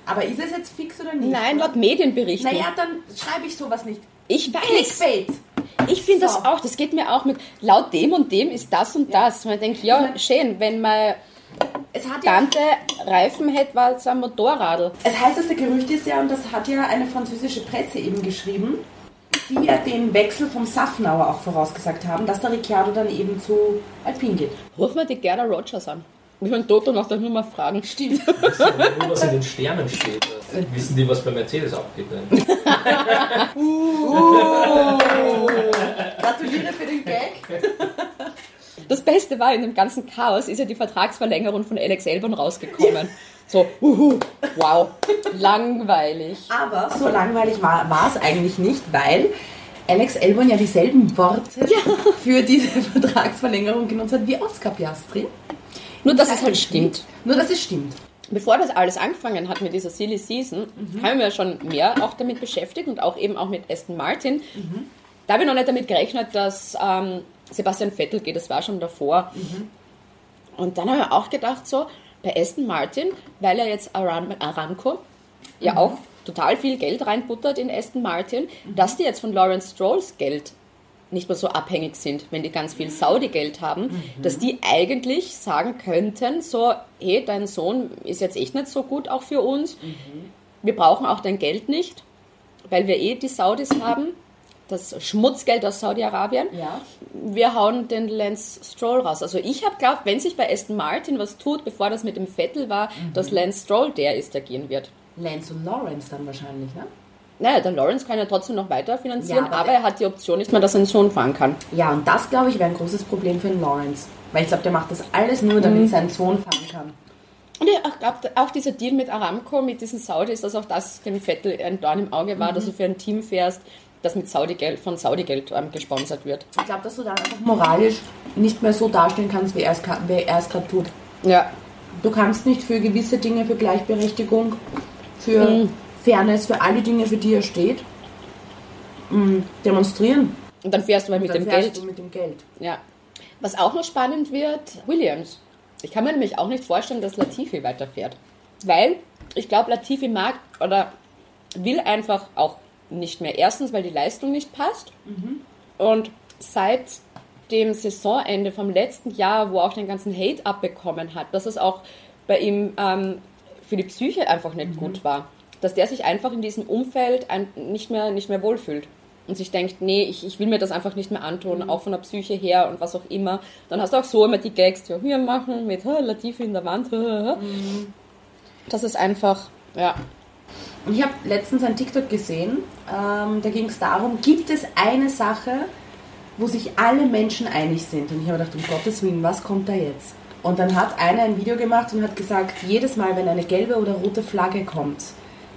[SPEAKER 5] Aber ist es jetzt fix oder nicht?
[SPEAKER 4] Nein, laut Medienberichten.
[SPEAKER 5] Naja, dann schreibe ich sowas nicht.
[SPEAKER 4] ich weiß.
[SPEAKER 5] Clickbait.
[SPEAKER 4] Ich finde das
[SPEAKER 5] So.
[SPEAKER 4] auch, das geht mir auch mit, laut dem und dem ist das und das. Man denkt, ja, schön, wenn man
[SPEAKER 5] Es hat ja
[SPEAKER 4] Tante Reifen hätte, war es ein Motorradl.
[SPEAKER 5] Es heißt, dass der Gerücht ist ja, und das hat ja eine französische Presse eben geschrieben, die ja den Wechsel vom Safnauer auch vorausgesagt haben, dass der Ricciardo dann eben zu Alpine geht.
[SPEAKER 4] Ruf mal die Gerda Rogers an. Ich will Toto nach der Nummer fragen.
[SPEAKER 5] Stimmt.
[SPEAKER 6] Wissen die nur, was in den Sternen steht. Wissen die, was bei Mercedes abgeht? Ne?
[SPEAKER 5] Gratuliere für den Gag.
[SPEAKER 4] Das Beste war, in dem ganzen Chaos ist ja die Vertragsverlängerung von Alex Elbon rausgekommen. So, uhu, wow, langweilig.
[SPEAKER 5] Aber so langweilig war, es eigentlich nicht, weil Alex Elbon ja dieselben Worte für diese Vertragsverlängerung genutzt hat wie Oscar Piastri.
[SPEAKER 4] Nur, dass es halt stimmt.
[SPEAKER 5] Nur, dass es stimmt.
[SPEAKER 4] Bevor das alles angefangen hat mit dieser Silly Season, haben wir schon mehr auch damit beschäftigt und auch eben auch mit Aston Martin. Da habe ich noch nicht damit gerechnet, dass ähm, Sebastian Vettel geht, das war schon davor. Und dann habe ich auch gedacht, so, bei Aston Martin, weil er jetzt Aram Aramco ja auch total viel Geld reinbuttert in Aston Martin, dass die jetzt von Lawrence Strolls Geld nicht mehr so abhängig sind, wenn die ganz viel Saudi-Geld haben, dass die eigentlich sagen könnten, so, hey, dein Sohn ist jetzt echt nicht so gut auch für uns, wir brauchen auch dein Geld nicht, weil wir eh die Saudis haben, das Schmutzgeld aus Saudi-Arabien
[SPEAKER 5] Ja.
[SPEAKER 4] wir hauen den Lance Stroll raus. Also ich habe geglaubt, wenn sich bei Aston Martin was tut, bevor das mit dem Vettel war, dass Lance Stroll der ist, der gehen wird.
[SPEAKER 5] Lance und Lawrence dann wahrscheinlich, ne?
[SPEAKER 4] Naja, der Lawrence kann ja trotzdem noch weiter finanzieren,
[SPEAKER 5] Ja, aber
[SPEAKER 4] aber, er hat die Option nicht mehr, dass sein Sohn fahren kann.
[SPEAKER 5] Ja, und das, glaube ich, wäre ein großes Problem für den Lawrence. Weil ich glaube, der macht das alles nur, damit sein Sohn fahren kann.
[SPEAKER 4] Und ich glaube, auch dieser Deal mit Aramco, mit diesen Saudis, dass auch das dem Vettel ein Dorn im Auge war, dass du für ein Team fährst, das mit Saudi-Geld, von Saudi-Geld ähm, gesponsert wird.
[SPEAKER 5] Ich glaube, dass du dann einfach moralisch nicht mehr so dastehen kannst, wie er es er gerade tut.
[SPEAKER 4] Ja,
[SPEAKER 5] Du kannst nicht für gewisse Dinge, für Gleichberechtigung, für Fairness, für alle Dinge, für die er steht, mh, demonstrieren.
[SPEAKER 4] und dann fährst du mal mit
[SPEAKER 5] Dann
[SPEAKER 4] dem
[SPEAKER 5] fährst
[SPEAKER 4] Geld.
[SPEAKER 5] du mit dem Geld.
[SPEAKER 4] Ja. Was auch noch spannend wird, Williams. Ich kann mir nämlich auch nicht vorstellen, dass Latifi weiterfährt. Weil ich glaube, Latifi mag oder will einfach auch nicht mehr. Erstens, weil die Leistung nicht passt. Und seit dem Saisonende vom letzten Jahr, wo er auch den ganzen Hate abbekommen hat, dass es auch bei ihm ähm, für die Psyche einfach nicht gut war. Dass der sich einfach in diesem Umfeld ein, nicht, mehr, nicht mehr wohlfühlt. Und sich denkt, nee, ich, ich will mir das einfach nicht mehr antun, auch von der Psyche her und was auch immer. Dann hast du auch so immer die Gags, die wir machen mit "Ha, Latifi in der Wand. Das ist einfach, ja,
[SPEAKER 5] Und ich habe letztens ein TikTok gesehen, ähm, da ging es darum, gibt es eine Sache, wo sich alle Menschen einig sind? Und ich habe gedacht, um Gottes Willen, was kommt da jetzt? Und dann hat einer ein Video gemacht und hat gesagt, jedes Mal, wenn eine gelbe oder rote Flagge kommt,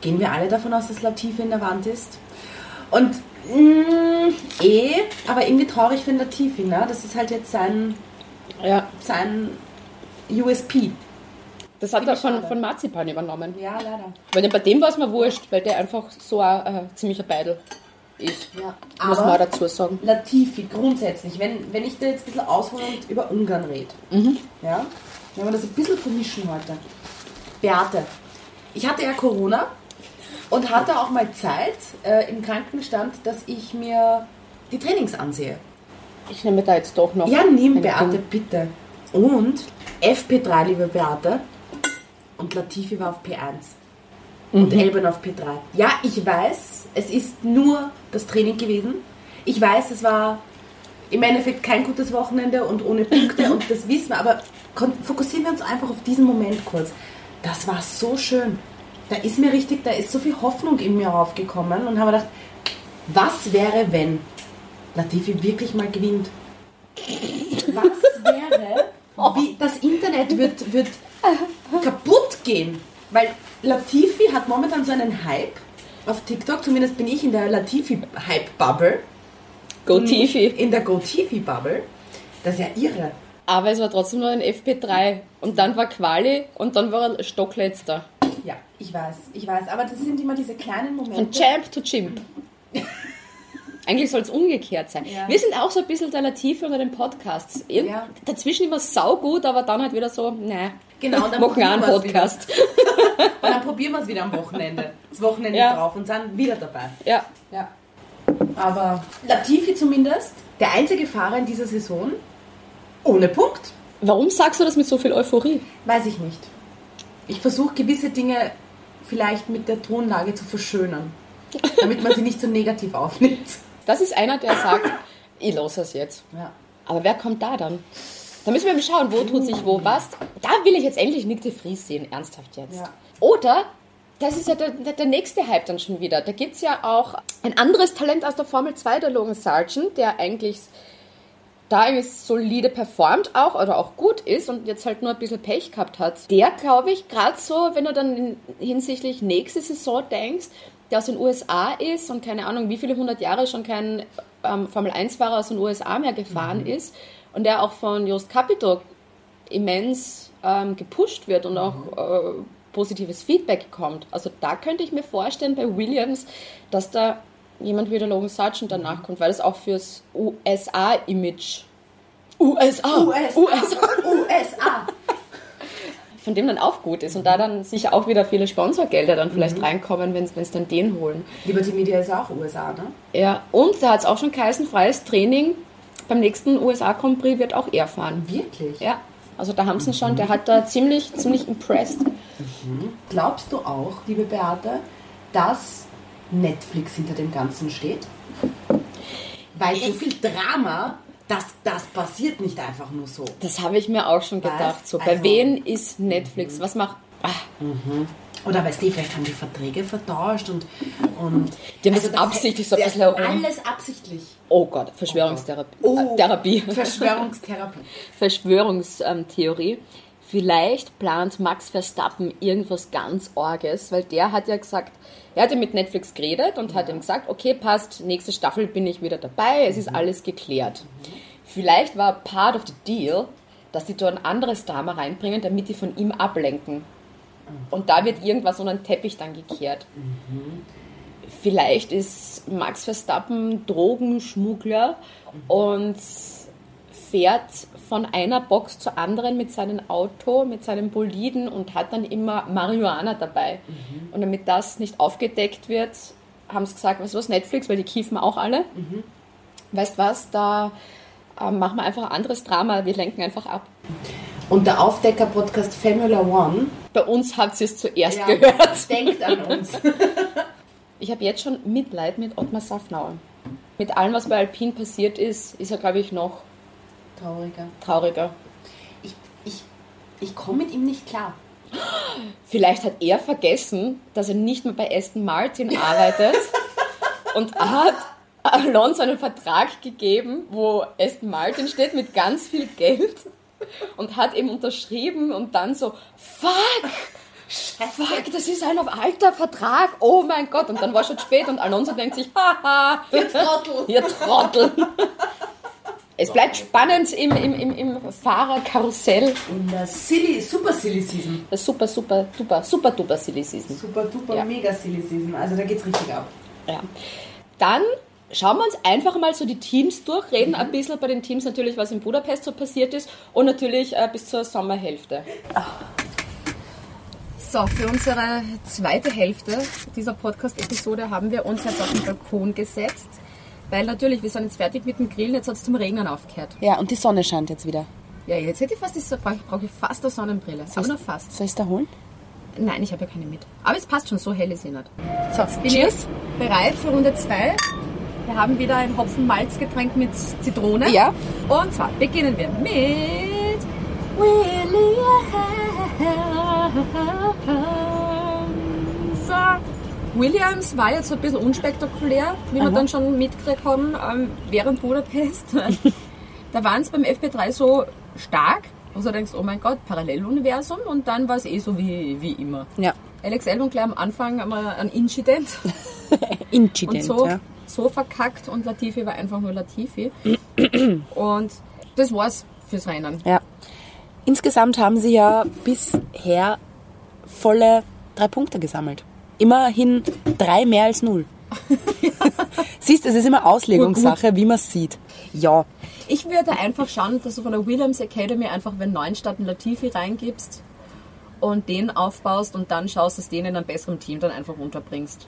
[SPEAKER 5] gehen wir alle davon aus, dass Latifi in der Wand ist. Und mh, eh, aber irgendwie traurig für Latifi, ne? Das ist halt jetzt sein,
[SPEAKER 4] Ja,
[SPEAKER 5] sein USP.
[SPEAKER 4] Das hat er von, von Marzipan übernommen.
[SPEAKER 5] Ja, leider.
[SPEAKER 4] Weil bei dem war es mir wurscht, weil der einfach so ein äh, ziemlicher Beidel ist.
[SPEAKER 5] Ja.
[SPEAKER 4] Muss man dazu sagen.
[SPEAKER 5] Latifi, grundsätzlich, wenn, wenn ich da jetzt ein bisschen aushole und über Ungarn rede, ja, wenn wir das ein bisschen vermischen heute. Beate, ich hatte ja Corona und hatte auch mal Zeit äh, im Krankenstand, dass ich mir die Trainings ansehe.
[SPEAKER 4] Ich nehme da jetzt doch noch.
[SPEAKER 5] Ja, nimm Beate, bitte. Und FP3, liebe Beate. Und Latifi war auf P1. Und Elben auf P3. Ja, ich weiß, es ist nur das Training gewesen. Ich weiß, es war im Endeffekt kein gutes Wochenende und ohne Punkte und das wissen wir, aber fokussieren wir uns einfach auf diesen Moment kurz. Das war so schön. Da ist mir richtig, da ist so viel Hoffnung in mir aufgekommen und habe gedacht, was wäre, wenn Latifi wirklich mal gewinnt? Was wäre, wie das Internet wird, wird kaputt gehen? Weil Latifi hat momentan so einen Hype auf TikTok, zumindest bin ich in der Latifi-Hype-Bubble.
[SPEAKER 4] Go Tifi.
[SPEAKER 5] In der Go-Tifi-Bubble. Das ist ja irre.
[SPEAKER 4] Aber es war trotzdem nur ein FP3. Und dann war Quali und dann war er Stockletzter.
[SPEAKER 5] Ja, ich weiß, ich weiß. Aber das sind immer diese kleinen
[SPEAKER 4] Von
[SPEAKER 5] Momente.
[SPEAKER 4] Champ to Chimp. Eigentlich soll es umgekehrt sein.
[SPEAKER 5] Ja.
[SPEAKER 4] Wir sind auch so ein bisschen der Latife unter den Podcasts. Irgend-
[SPEAKER 5] Ja.
[SPEAKER 4] Dazwischen immer saugut, aber dann halt wieder so, ne.
[SPEAKER 5] Genau, dann
[SPEAKER 4] Machen wir einen Podcast.
[SPEAKER 5] Und dann probieren wir es wieder am Wochenende. Das Wochenende
[SPEAKER 4] Ja.
[SPEAKER 5] drauf und sind wieder dabei.
[SPEAKER 4] Ja.
[SPEAKER 5] Ja. Aber Latifi zumindest, der einzige Fahrer in dieser Saison ohne Punkt,
[SPEAKER 4] Warum sagst du das mit so viel Euphorie?
[SPEAKER 5] weiß ich nicht. Ich versuche gewisse Dinge vielleicht mit der Tonlage zu verschönern, damit man sie nicht so negativ aufnimmt.
[SPEAKER 4] Das ist einer, der sagt, ich los es jetzt.
[SPEAKER 5] Ja.
[SPEAKER 4] Aber wer kommt da dann? Da müssen wir mal schauen, wo tut sich wo was. Da will ich jetzt endlich Nick de Vries sehen, ernsthaft jetzt.
[SPEAKER 5] Ja.
[SPEAKER 4] Oder, das ist ja der, der, nächste Hype dann schon wieder. Da gibt es ja auch ein anderes Talent aus der Formel 2, der Logan Sargent, der eigentlich da eigentlich solide performt auch oder auch gut ist und jetzt halt nur ein bisschen Pech gehabt hat. Der, glaube ich, gerade so, wenn du dann in, hinsichtlich nächste Saison denkst, der aus den USA ist und keine Ahnung, wie viele hundert Jahre schon kein ähm, Formel-1-Fahrer aus den USA mehr gefahren ist und der auch von Jost Capito immens ähm, gepusht wird und auch äh, positives Feedback kommt. Also da könnte ich mir vorstellen bei Williams, dass da jemand wie der Logan Sargent danach kommt, weil es auch fürs USA-Image USA,
[SPEAKER 5] USA, USA.
[SPEAKER 4] Von dem dann auch gut ist und da dann sicher auch wieder viele Sponsorgelder dann vielleicht reinkommen, wenn es dann den holen.
[SPEAKER 5] Liberty Media ist auch USA, ne?
[SPEAKER 4] Ja, und da hat es auch schon geheißen, freies Training beim nächsten USA Grand Prix wird auch er fahren.
[SPEAKER 5] Wirklich?
[SPEAKER 4] Ja, also da haben sie ihn schon, der hat da ziemlich, ziemlich impressed.
[SPEAKER 5] Glaubst du auch, liebe Beate, dass Netflix hinter dem Ganzen steht? Weil so viel Drama, das, das passiert nicht einfach nur so.
[SPEAKER 4] Das habe ich mir auch schon gedacht.
[SPEAKER 5] Was?
[SPEAKER 4] So, bei
[SPEAKER 5] Also-
[SPEAKER 4] wem ist Netflix? Was macht. Ah,
[SPEAKER 5] Oder weißt du, vielleicht haben die Verträge vertauscht und. und
[SPEAKER 4] Die haben das absichtlich so ein bisschen herum-
[SPEAKER 5] Alles absichtlich.
[SPEAKER 4] oh Gott, Verschwörungstherapie.
[SPEAKER 5] Oh.
[SPEAKER 4] Äh, Therapie.
[SPEAKER 5] Verschwörungstherapie.
[SPEAKER 4] Verschwörungstheorie. Vielleicht plant Max Verstappen irgendwas ganz Orges, weil der hat ja gesagt, er hatte mit Netflix geredet und hat ihm gesagt, okay, passt, nächste Staffel bin ich wieder dabei, es ist alles geklärt. Vielleicht war part of the deal, dass die da ein anderes Drama reinbringen, damit die von ihm ablenken. Und da wird irgendwas unter den Teppich dann gekehrt. Vielleicht ist Max Verstappen Drogenschmuggler und fährt von einer Box zur anderen mit seinem Auto, mit seinem Boliden und hat dann immer Marihuana dabei. Und damit das nicht aufgedeckt wird, haben sie gesagt, weißt du was, Netflix, weil die kiefen auch alle. Weißt was, da ähm, machen wir einfach ein anderes Drama, wir lenken einfach ab.
[SPEAKER 5] Und der Aufdecker-Podcast Formula One
[SPEAKER 4] Bei uns habt ihr es zuerst gehört.
[SPEAKER 5] denkt an uns.
[SPEAKER 4] Ich habe jetzt schon Mitleid mit Ottmar Safnauer. Mit allem, was bei Alpine passiert ist, ist er, glaube ich, noch
[SPEAKER 5] Trauriger.
[SPEAKER 4] trauriger.
[SPEAKER 5] Ich, ich, ich komme mit ihm nicht klar.
[SPEAKER 4] Vielleicht hat er vergessen, dass er nicht mehr bei Aston Martin arbeitet und hat Alonso einen Vertrag gegeben, wo Aston Martin steht mit ganz viel Geld. und hat eben unterschrieben und dann so, fuck, fuck, das ist ein alter Vertrag, oh mein Gott. Und dann war schon spät und Alonso denkt sich, haha,
[SPEAKER 7] Ihr Trottel.
[SPEAKER 4] ihr Trottel. Es bleibt spannend im, im, im, im Fahrerkarussell.
[SPEAKER 7] In der Silly, Super Silly Season.
[SPEAKER 4] Das super, super, super, super duper Silly Season.
[SPEAKER 7] Super, duper,
[SPEAKER 4] Ja.
[SPEAKER 7] mega Silly Season. Also da geht's richtig ab.
[SPEAKER 4] Ja. Dann schauen wir uns einfach mal so die Teams durch, reden ein bisschen bei den Teams natürlich, was in Budapest so passiert ist und natürlich äh, bis zur Sommerhälfte. So, für unsere zweite Hälfte dieser Podcast-Episode haben wir uns jetzt auf den Balkon gesetzt, weil natürlich, wir sind jetzt fertig mit dem Grillen, jetzt hat es zum Regnen aufgehört.
[SPEAKER 5] Ja, und die Sonne scheint jetzt wieder.
[SPEAKER 4] Ja, jetzt hätte ich fast, die- brauche ich, brauche ich fast eine Sonnenbrille, aber nur fast.
[SPEAKER 5] Soll ich da holen?
[SPEAKER 4] Nein, ich habe ja keine mit. Aber es passt schon, so hell ist sie nicht. So, bin Cheers. ich bereit für Runde 2. Wir haben wieder ein Hopfen-Malz-Getränk mit Zitrone.
[SPEAKER 5] Ja.
[SPEAKER 4] Und zwar beginnen wir mit Williams. Williams war jetzt so ein bisschen unspektakulär, wie wir dann schon mitgekriegt haben, ähm, während Budapest. da waren es beim FP3 so stark, wo du denkst, oh mein Gott, Paralleluniversum und dann war es eh so wie, wie immer.
[SPEAKER 5] Ja.
[SPEAKER 4] Alex Albon gleich am Anfang einmal ein Incident
[SPEAKER 5] Incident,
[SPEAKER 4] und so,
[SPEAKER 5] ja.
[SPEAKER 4] so verkackt und Latifi war einfach nur Latifi. und das war's fürs Rennen.
[SPEAKER 5] ja. Insgesamt haben sie ja bisher volle drei Punkte gesammelt. Immerhin drei mehr als null. Siehst, es ist immer Auslegungssache, wie man es sieht. Ja,
[SPEAKER 4] Ich würde einfach schauen, dass du von der Williams Academy einfach wenn neun statt einen Latifi reingibst und den aufbaust und dann schaust, dass den in einem besseren Team dann einfach unterbringst.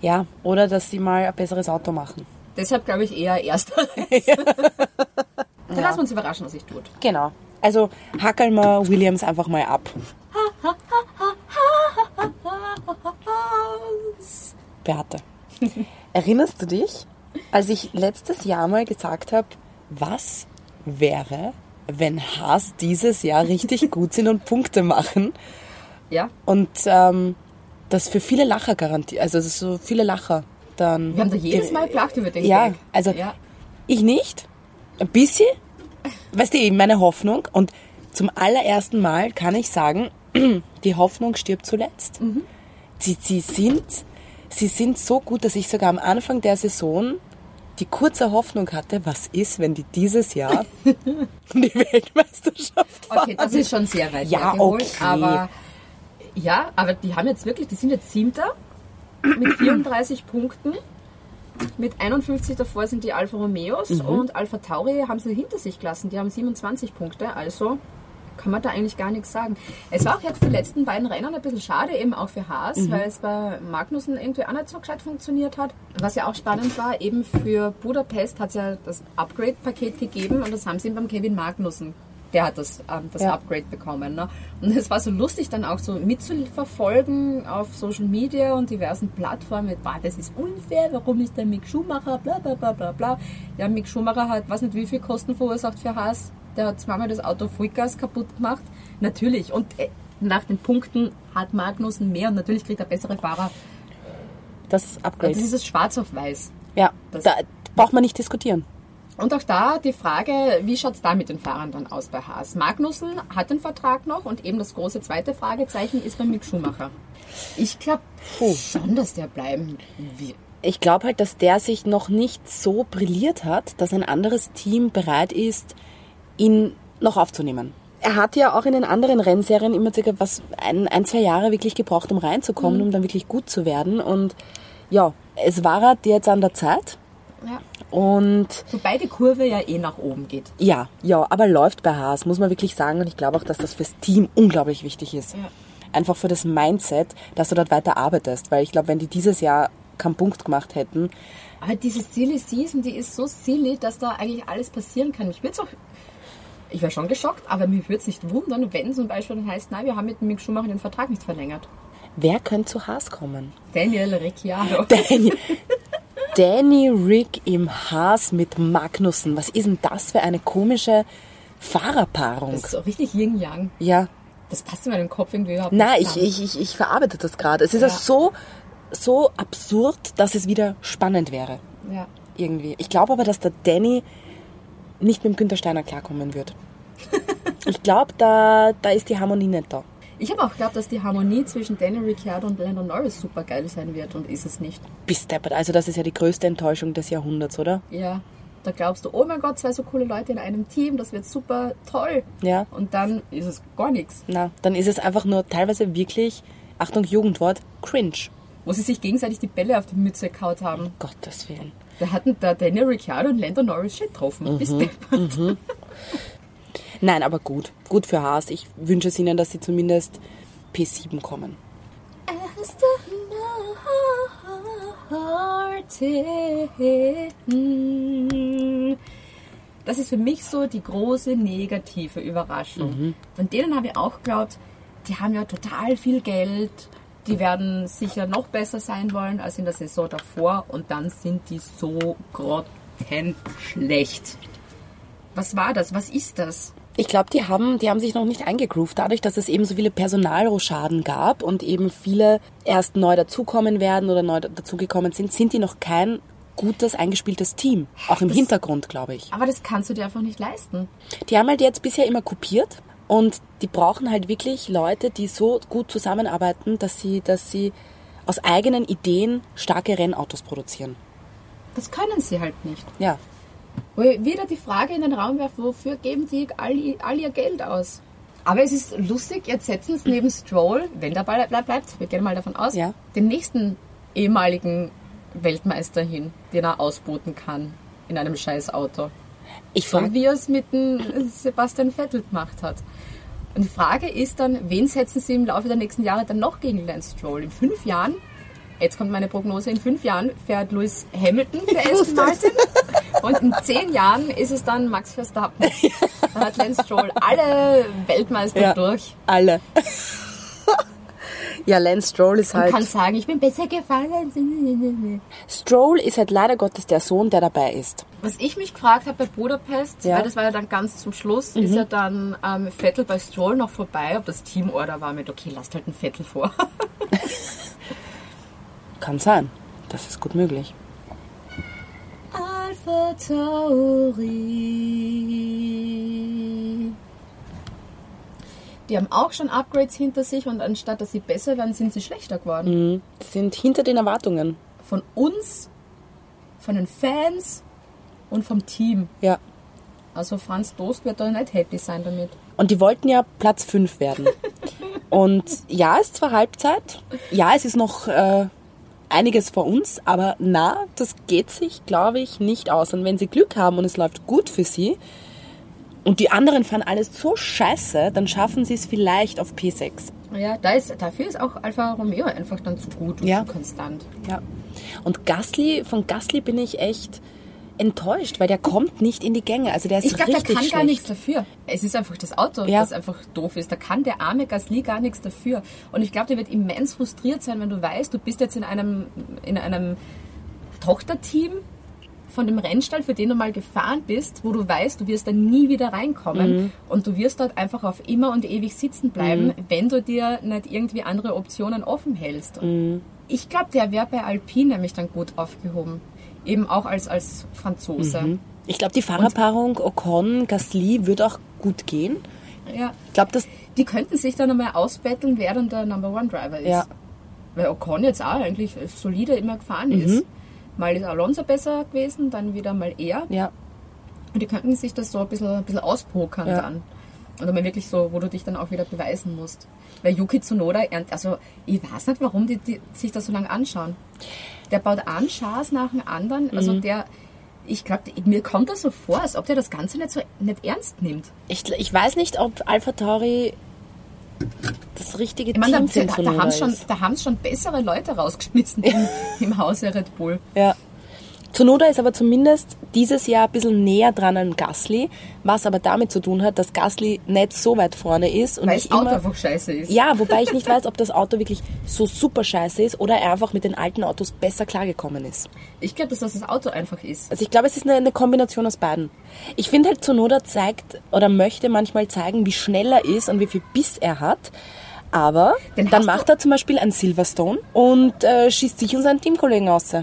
[SPEAKER 5] ja. Oder dass sie mal ein besseres Auto machen.
[SPEAKER 4] Deshalb glaube ich eher ersteres. Dann lassen wir uns überraschen, was sich tut.
[SPEAKER 5] Genau. Also hackeln wir Williams einfach mal ab. Beate, erinnerst du dich, als ich letztes Jahr mal gesagt habe, was wäre, wenn Haas dieses Jahr richtig gut sind und Punkte machen
[SPEAKER 4] Ja,
[SPEAKER 5] und ähm, das für viele Lacher garantiert, also so viele Lacher dann.
[SPEAKER 4] wir haben da jedes Mal gelacht über den
[SPEAKER 5] Ja,
[SPEAKER 4] Gag.
[SPEAKER 5] also
[SPEAKER 4] Ja.
[SPEAKER 5] ich nicht. Ein bisschen. Weißt du, eben meine Hoffnung. Und zum allerersten Mal kann ich sagen, die Hoffnung stirbt zuletzt. Sie, sie, sind, sie sind so gut, dass ich sogar am Anfang der Saison die kurze Hoffnung hatte, was ist, wenn die dieses Jahr die Weltmeisterschaft fahren.
[SPEAKER 4] Okay, das ist schon sehr weit
[SPEAKER 5] Ja,
[SPEAKER 4] hergeholt,
[SPEAKER 5] okay.
[SPEAKER 4] aber ja, aber die haben jetzt wirklich, die sind jetzt Siebter mit 34 Punkten. Mit 51 davor sind die Alfa Romeos
[SPEAKER 5] Mhm.
[SPEAKER 4] und Alpha Tauri haben sie hinter sich gelassen. Die haben 27 Punkte, also kann man da eigentlich gar nichts sagen. Es war auch jetzt die letzten beiden Rennen ein bisschen schade, eben auch für Haas,
[SPEAKER 5] Mhm.
[SPEAKER 4] weil es bei Magnussen irgendwie auch nicht so gescheit funktioniert hat. Was ja auch spannend war, eben für Budapest hat es ja das Upgrade-Paket gegeben und das haben sie ihm beim Kevin Magnussen. Der hat das, ähm, das
[SPEAKER 5] Ja.
[SPEAKER 4] Upgrade bekommen. Ne? Und es war so lustig, dann auch so mitzuverfolgen auf Social Media und diversen Plattformen. Mit, boah, das ist unfair, warum ist der Mick Schumacher, bla bla bla bla bla. Ja, Mick Schumacher hat, weiß nicht wie viel Kosten verursacht für Haas. Der hat zweimal das Auto Vollgas kaputt gemacht. Natürlich. Und äh, nach den Punkten hat Magnussen mehr und natürlich kriegt er bessere Fahrer.
[SPEAKER 5] Das Upgrade.
[SPEAKER 4] Das ist es schwarz auf weiß.
[SPEAKER 5] ja,
[SPEAKER 4] das-
[SPEAKER 5] da braucht man nicht diskutieren.
[SPEAKER 4] Und auch da die Frage, wie schaut es da mit den Fahrern dann aus bei Haas? Magnussen hat den Vertrag noch und eben das große zweite Fragezeichen ist bei Mick Schumacher. Ich glaube schon, dass der bleiben wird.
[SPEAKER 5] Ich glaube halt, dass der sich noch nicht so brilliert hat, dass ein anderes Team bereit ist, ihn noch aufzunehmen. Er hat ja auch in den anderen Rennserien immer circa was, ein, ein zwei Jahre wirklich gebraucht, um reinzukommen, um dann wirklich gut zu werden. Und ja, es war halt jetzt an der Zeit.
[SPEAKER 4] Ja.
[SPEAKER 5] Und
[SPEAKER 4] Wobei die Kurve ja eh nach oben geht.
[SPEAKER 5] ja, ja, aber läuft bei Haas, muss man wirklich sagen. Und ich glaube auch, dass das fürs Team unglaublich wichtig ist.
[SPEAKER 4] Ja.
[SPEAKER 5] Einfach für das Mindset, dass du dort weiter arbeitest. Weil ich glaube, wenn die dieses Jahr keinen Punkt gemacht hätten,
[SPEAKER 4] Aber diese Silly Season, die ist so silly, dass da eigentlich alles passieren kann. Ich würde auch, ich wäre schon geschockt, aber mich würde es nicht wundern, wenn zum Beispiel dann heißt, nein, wir haben mit Mick Schumacher den Vertrag nicht verlängert.
[SPEAKER 5] wer könnte zu Haas kommen?
[SPEAKER 4] Daniel Ricciardo.
[SPEAKER 5] Danny, Danny Rick im Haas mit Magnussen. Was ist denn das für eine komische Fahrerpaarung?
[SPEAKER 4] Das ist so richtig Yin-Yang.
[SPEAKER 5] ja.
[SPEAKER 4] Das passt in meinem Kopf irgendwie überhaupt
[SPEAKER 5] Na,
[SPEAKER 4] nicht.
[SPEAKER 5] ich, ich, ich, ich verarbeite das gerade. Es ist ja.
[SPEAKER 4] Ja.
[SPEAKER 5] so, so absurd, dass es wieder spannend wäre.
[SPEAKER 4] Ja.
[SPEAKER 5] Irgendwie. Ich glaube aber, dass der Danny nicht mit dem Günther Steiner klarkommen wird. Ich glaube, da, da ist die Harmonie nicht da.
[SPEAKER 4] Ich habe auch geglaubt, dass die Harmonie zwischen Daniel Ricciardo und Lando Norris super geil sein wird und ist es nicht.
[SPEAKER 5] Bis deppert. Also das ist ja die größte Enttäuschung des Jahrhunderts, oder?
[SPEAKER 4] Ja, da glaubst du, oh mein Gott, zwei so coole Leute in einem Team, das wird super toll.
[SPEAKER 5] Ja.
[SPEAKER 4] Und dann ist es gar nichts.
[SPEAKER 5] Na, dann ist es einfach nur teilweise wirklich, Achtung, Jugendwort, cringe.
[SPEAKER 4] Wo sie sich gegenseitig die Bälle auf die Mütze gehaut haben.
[SPEAKER 5] Gottes Willen.
[SPEAKER 4] Da hatten da Daniel Ricciardo und Lando Norris shit getroffen. Bis deppert.
[SPEAKER 5] Nein, aber gut. Gut für Haas. Ich wünsche es ihnen, dass sie zumindest P7 kommen.
[SPEAKER 4] Das ist für mich so die große negative Überraschung. Von denen habe ich auch geglaubt, die haben ja total viel Geld, die werden sicher noch besser sein wollen als in der Saison davor und dann sind die so grottenschlecht. Was war das? Was ist das?
[SPEAKER 5] Ich glaube, die haben, die haben sich noch nicht eingegroovt. Dadurch, dass es eben so viele Personalrochaden gab und eben viele erst neu dazukommen werden oder neu dazugekommen sind, sind die noch kein gutes, eingespieltes Team. Auch im Hintergrund, glaube ich.
[SPEAKER 4] Aber das kannst du dir einfach nicht leisten.
[SPEAKER 5] Die haben halt jetzt bisher immer kopiert und die brauchen halt wirklich Leute, die so gut zusammenarbeiten, dass sie, dass sie aus eigenen Ideen starke Rennautos produzieren.
[SPEAKER 4] Das können sie halt nicht.
[SPEAKER 5] Ja.
[SPEAKER 4] Wo ich wieder die Frage in den Raum werfe, wofür geben die all, all ihr Geld aus? Aber es ist lustig, jetzt setzen sie neben Stroll, wenn der Ball bleibt, bleibt, wir gehen mal davon aus,
[SPEAKER 5] Ja.
[SPEAKER 4] den nächsten ehemaligen Weltmeister hin, den er ausboten kann in einem scheiß Auto.
[SPEAKER 5] Ich
[SPEAKER 4] So
[SPEAKER 5] frage
[SPEAKER 4] wie er es mit dem Sebastian Vettel gemacht hat. Und die Frage ist dann, wen setzen sie im Laufe der nächsten Jahre dann noch gegen Lance Stroll? In fünf Jahren, jetzt kommt meine Prognose, in fünf Jahren fährt Lewis Hamilton für Aston Martin und in zehn Jahren ist es dann Max Verstappen. Dann hat Lance Stroll alle Weltmeister
[SPEAKER 5] Ja.
[SPEAKER 4] durch
[SPEAKER 5] alle. ja, Lance Stroll ist halt.
[SPEAKER 4] kann sagen, ich bin besser gefahren.
[SPEAKER 5] Stroll ist halt leider Gottes der Sohn, der dabei ist.
[SPEAKER 4] Was ich mich gefragt habe bei Budapest,
[SPEAKER 5] Ja.
[SPEAKER 4] weil das war ja dann ganz zum Schluss, ist ja dann ähm, Vettel bei Stroll noch vorbei, ob das Teamorder war mit, okay, lasst halt einen Vettel vor.
[SPEAKER 5] Kann sein. Das ist gut möglich.
[SPEAKER 4] Alpha Tauri. Die haben auch schon Upgrades hinter sich und anstatt dass sie besser werden, sind sie schlechter geworden.
[SPEAKER 5] Die sind hinter den Erwartungen.
[SPEAKER 4] Von uns, von den Fans und vom Team.
[SPEAKER 5] Ja.
[SPEAKER 4] Also Franz Dost wird da nicht happy sein damit.
[SPEAKER 5] Und die wollten ja Platz 5 werden. Und ja, es ist zwar Halbzeit. Ja, es ist noch äh, einiges vor uns, aber na, das geht sich, glaube ich, nicht aus. Und wenn sie Glück haben und es läuft gut für sie und die anderen fahren alles so scheiße, dann schaffen sie es vielleicht auf P6.
[SPEAKER 4] Ja, da ist, dafür ist auch Alfa Romeo einfach dann zu gut und
[SPEAKER 5] Ja.
[SPEAKER 4] zu konstant.
[SPEAKER 5] Ja. Und Gasly, von Gasly bin ich echt enttäuscht, weil der kommt nicht in die Gänge. Also der ist
[SPEAKER 4] Ich glaube, der
[SPEAKER 5] richtig
[SPEAKER 4] kann
[SPEAKER 5] schlecht.
[SPEAKER 4] gar nichts dafür. Es ist einfach das Auto,
[SPEAKER 5] Ja.
[SPEAKER 4] das einfach doof ist. Da kann der arme Gasly gar nichts dafür. Und ich glaube, der wird immens frustriert sein, wenn du weißt, du bist jetzt in einem, in einem Tochterteam von dem Rennstall, für den du mal gefahren bist, wo du weißt, du wirst da nie wieder reinkommen
[SPEAKER 5] Mhm.
[SPEAKER 4] und du wirst dort einfach auf immer und ewig sitzen bleiben, wenn du dir nicht irgendwie andere Optionen offen hältst.
[SPEAKER 5] Mhm.
[SPEAKER 4] Ich glaube, der wäre bei Alpine nämlich dann gut aufgehoben. Eben auch als, als Franzose.
[SPEAKER 5] Ich glaube, die Fahrerpaarung Ocon-Gasly wird auch gut gehen.
[SPEAKER 4] Ja.
[SPEAKER 5] Ich glaube, das
[SPEAKER 4] Die könnten sich dann einmal ausbetteln, wer dann der Number One Driver ist.
[SPEAKER 5] Ja.
[SPEAKER 4] Weil Ocon jetzt auch eigentlich solide immer gefahren
[SPEAKER 5] Mhm.
[SPEAKER 4] ist. Mal ist Alonso besser gewesen, dann wieder mal er.
[SPEAKER 5] ja.
[SPEAKER 4] Und die könnten sich das so ein bisschen, ein bisschen auspokern
[SPEAKER 5] Ja.
[SPEAKER 4] dann. Und einmal wirklich so, wo du dich dann auch wieder beweisen musst. Weil Yuki Tsunoda, also ich weiß nicht, warum die, die sich das so lange anschauen. Der baut einen Chance nach dem anderen.
[SPEAKER 5] Mhm.
[SPEAKER 4] Also der, ich glaube, mir kommt das so vor, als ob der das Ganze nicht so nicht ernst nimmt.
[SPEAKER 5] Ich, ich weiß nicht, ob Alpha Tauri das richtige
[SPEAKER 4] Ich meine,
[SPEAKER 5] Team
[SPEAKER 4] da, da, da haben schon, da haben schon bessere Leute rausgeschmissen im, im Hause Red Bull.
[SPEAKER 5] Ja. Tsunoda ist aber zumindest dieses Jahr ein bisschen näher dran an Gasly, was aber damit zu tun hat, dass Gasly nicht so weit vorne ist und
[SPEAKER 4] Weil das Auto
[SPEAKER 5] immer
[SPEAKER 4] einfach scheiße ist.
[SPEAKER 5] Ja, wobei ich nicht weiß, ob das Auto wirklich so super scheiße ist oder er einfach mit den alten Autos besser klargekommen ist.
[SPEAKER 4] Ich glaube, dass das das Auto einfach ist.
[SPEAKER 5] Also ich glaube, es ist eine, eine Kombination aus beiden. Ich finde halt, Tsunoda zeigt oder möchte manchmal zeigen, wie schnell er ist und wie viel Biss er hat. Aber
[SPEAKER 4] Den
[SPEAKER 5] dann macht er zum Beispiel ein Silverstone und äh, schießt sich und seinen Teamkollegen aus.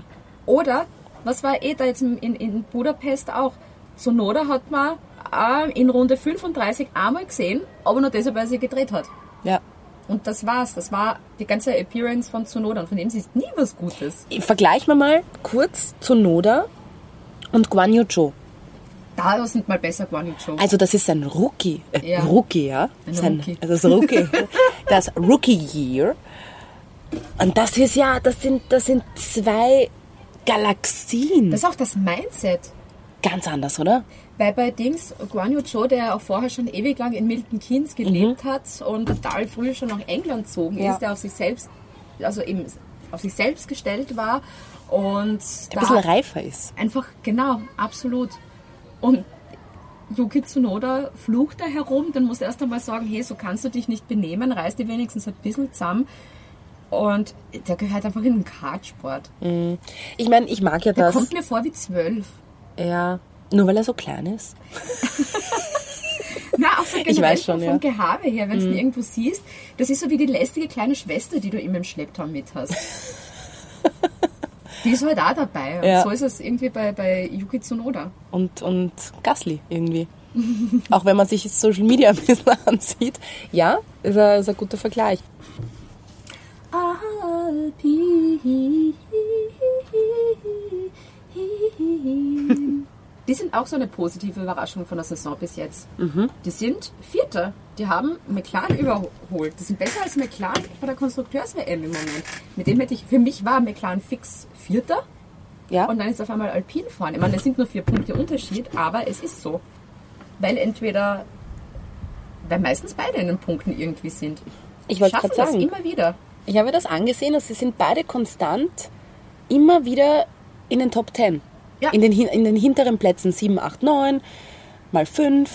[SPEAKER 4] Oder, was war eh da jetzt in, in, Budapest auch? Sonoda hat mal ähm, in Runde 35 einmal gesehen, aber nur deshalb, weil sie gedreht hat.
[SPEAKER 5] Ja.
[SPEAKER 4] Und das war's. Das war die ganze Appearance von Tsunoda. Und von dem siehst nie was Gutes.
[SPEAKER 5] Vergleichen wir mal kurz Tsunoda und Guan Yu Zhou.
[SPEAKER 4] Da sind mal besser Guan Yu Zhou.
[SPEAKER 5] Also das ist ein Rookie. Äh,
[SPEAKER 4] Ja.
[SPEAKER 5] Rookie, ja.
[SPEAKER 4] Ein Rookie.
[SPEAKER 5] Also das Rookie. das Rookie Year. Und das ist ja, das sind, das sind zwei Galaxien.
[SPEAKER 4] Das ist auch das Mindset.
[SPEAKER 5] Ganz anders, oder?
[SPEAKER 4] Weil bei Dings, Guan Yu Zhou, der auch vorher schon ewig lang in Milton Keynes gelebt hat und total früh schon nach England gezogen
[SPEAKER 5] Mhm. Ja.
[SPEAKER 4] ist, der auf sich selbst, also eben auf sich selbst gestellt war und
[SPEAKER 5] Der ein bisschen reifer ist.
[SPEAKER 4] einfach, genau, absolut. Und Yuki Tsunoda flucht da herum, dann muss er erst einmal sagen, hey, so kannst du dich nicht benehmen, reiß dich wenigstens ein bisschen zusammen. Und der gehört einfach in den Kartsport.
[SPEAKER 5] Ich meine, ich mag ja
[SPEAKER 4] Der
[SPEAKER 5] das.
[SPEAKER 4] kommt mir vor wie zwölf.
[SPEAKER 5] Ja. Nur weil er so klein ist.
[SPEAKER 4] Na, auch so generell
[SPEAKER 5] Ich weiß schon,
[SPEAKER 4] vom
[SPEAKER 5] ja. Mhm.
[SPEAKER 4] Gehabe her, wenn du ihn irgendwo siehst, das ist so wie die lästige kleine Schwester, die du immer im Schlepptau mit hast. die ist halt auch dabei.
[SPEAKER 5] Ja.
[SPEAKER 4] so ist es irgendwie bei, bei Yuki Tsunoda.
[SPEAKER 5] Und, und Gasly irgendwie. Auch wenn man sich Social Media ein bisschen ansieht. Ja, ist ein, ist ein guter Vergleich.
[SPEAKER 4] Die sind auch so eine positive Überraschung von der Saison bis jetzt.
[SPEAKER 5] Mhm.
[SPEAKER 4] Die sind Vierter. Die haben McLaren überholt. Die sind besser als McLaren bei der Konstrukteurs-WM im Moment. Mit dem hätte ich, für mich war McLaren fix Vierter.
[SPEAKER 5] Ja.
[SPEAKER 4] Und dann ist auf einmal Alpine vorne. Ich meine, es sind nur vier Punkte Unterschied, aber es ist so. Weil entweder, weil meistens beide in den Punkten irgendwie sind.
[SPEAKER 5] ich wollte gerade
[SPEAKER 4] das
[SPEAKER 5] sagen,
[SPEAKER 4] immer wieder.
[SPEAKER 5] Ich habe das angesehen und sie sind beide konstant immer wieder in den Top 10.
[SPEAKER 4] Ja.
[SPEAKER 5] In, den, in den hinteren Plätzen 7, 8, 9, mal 5,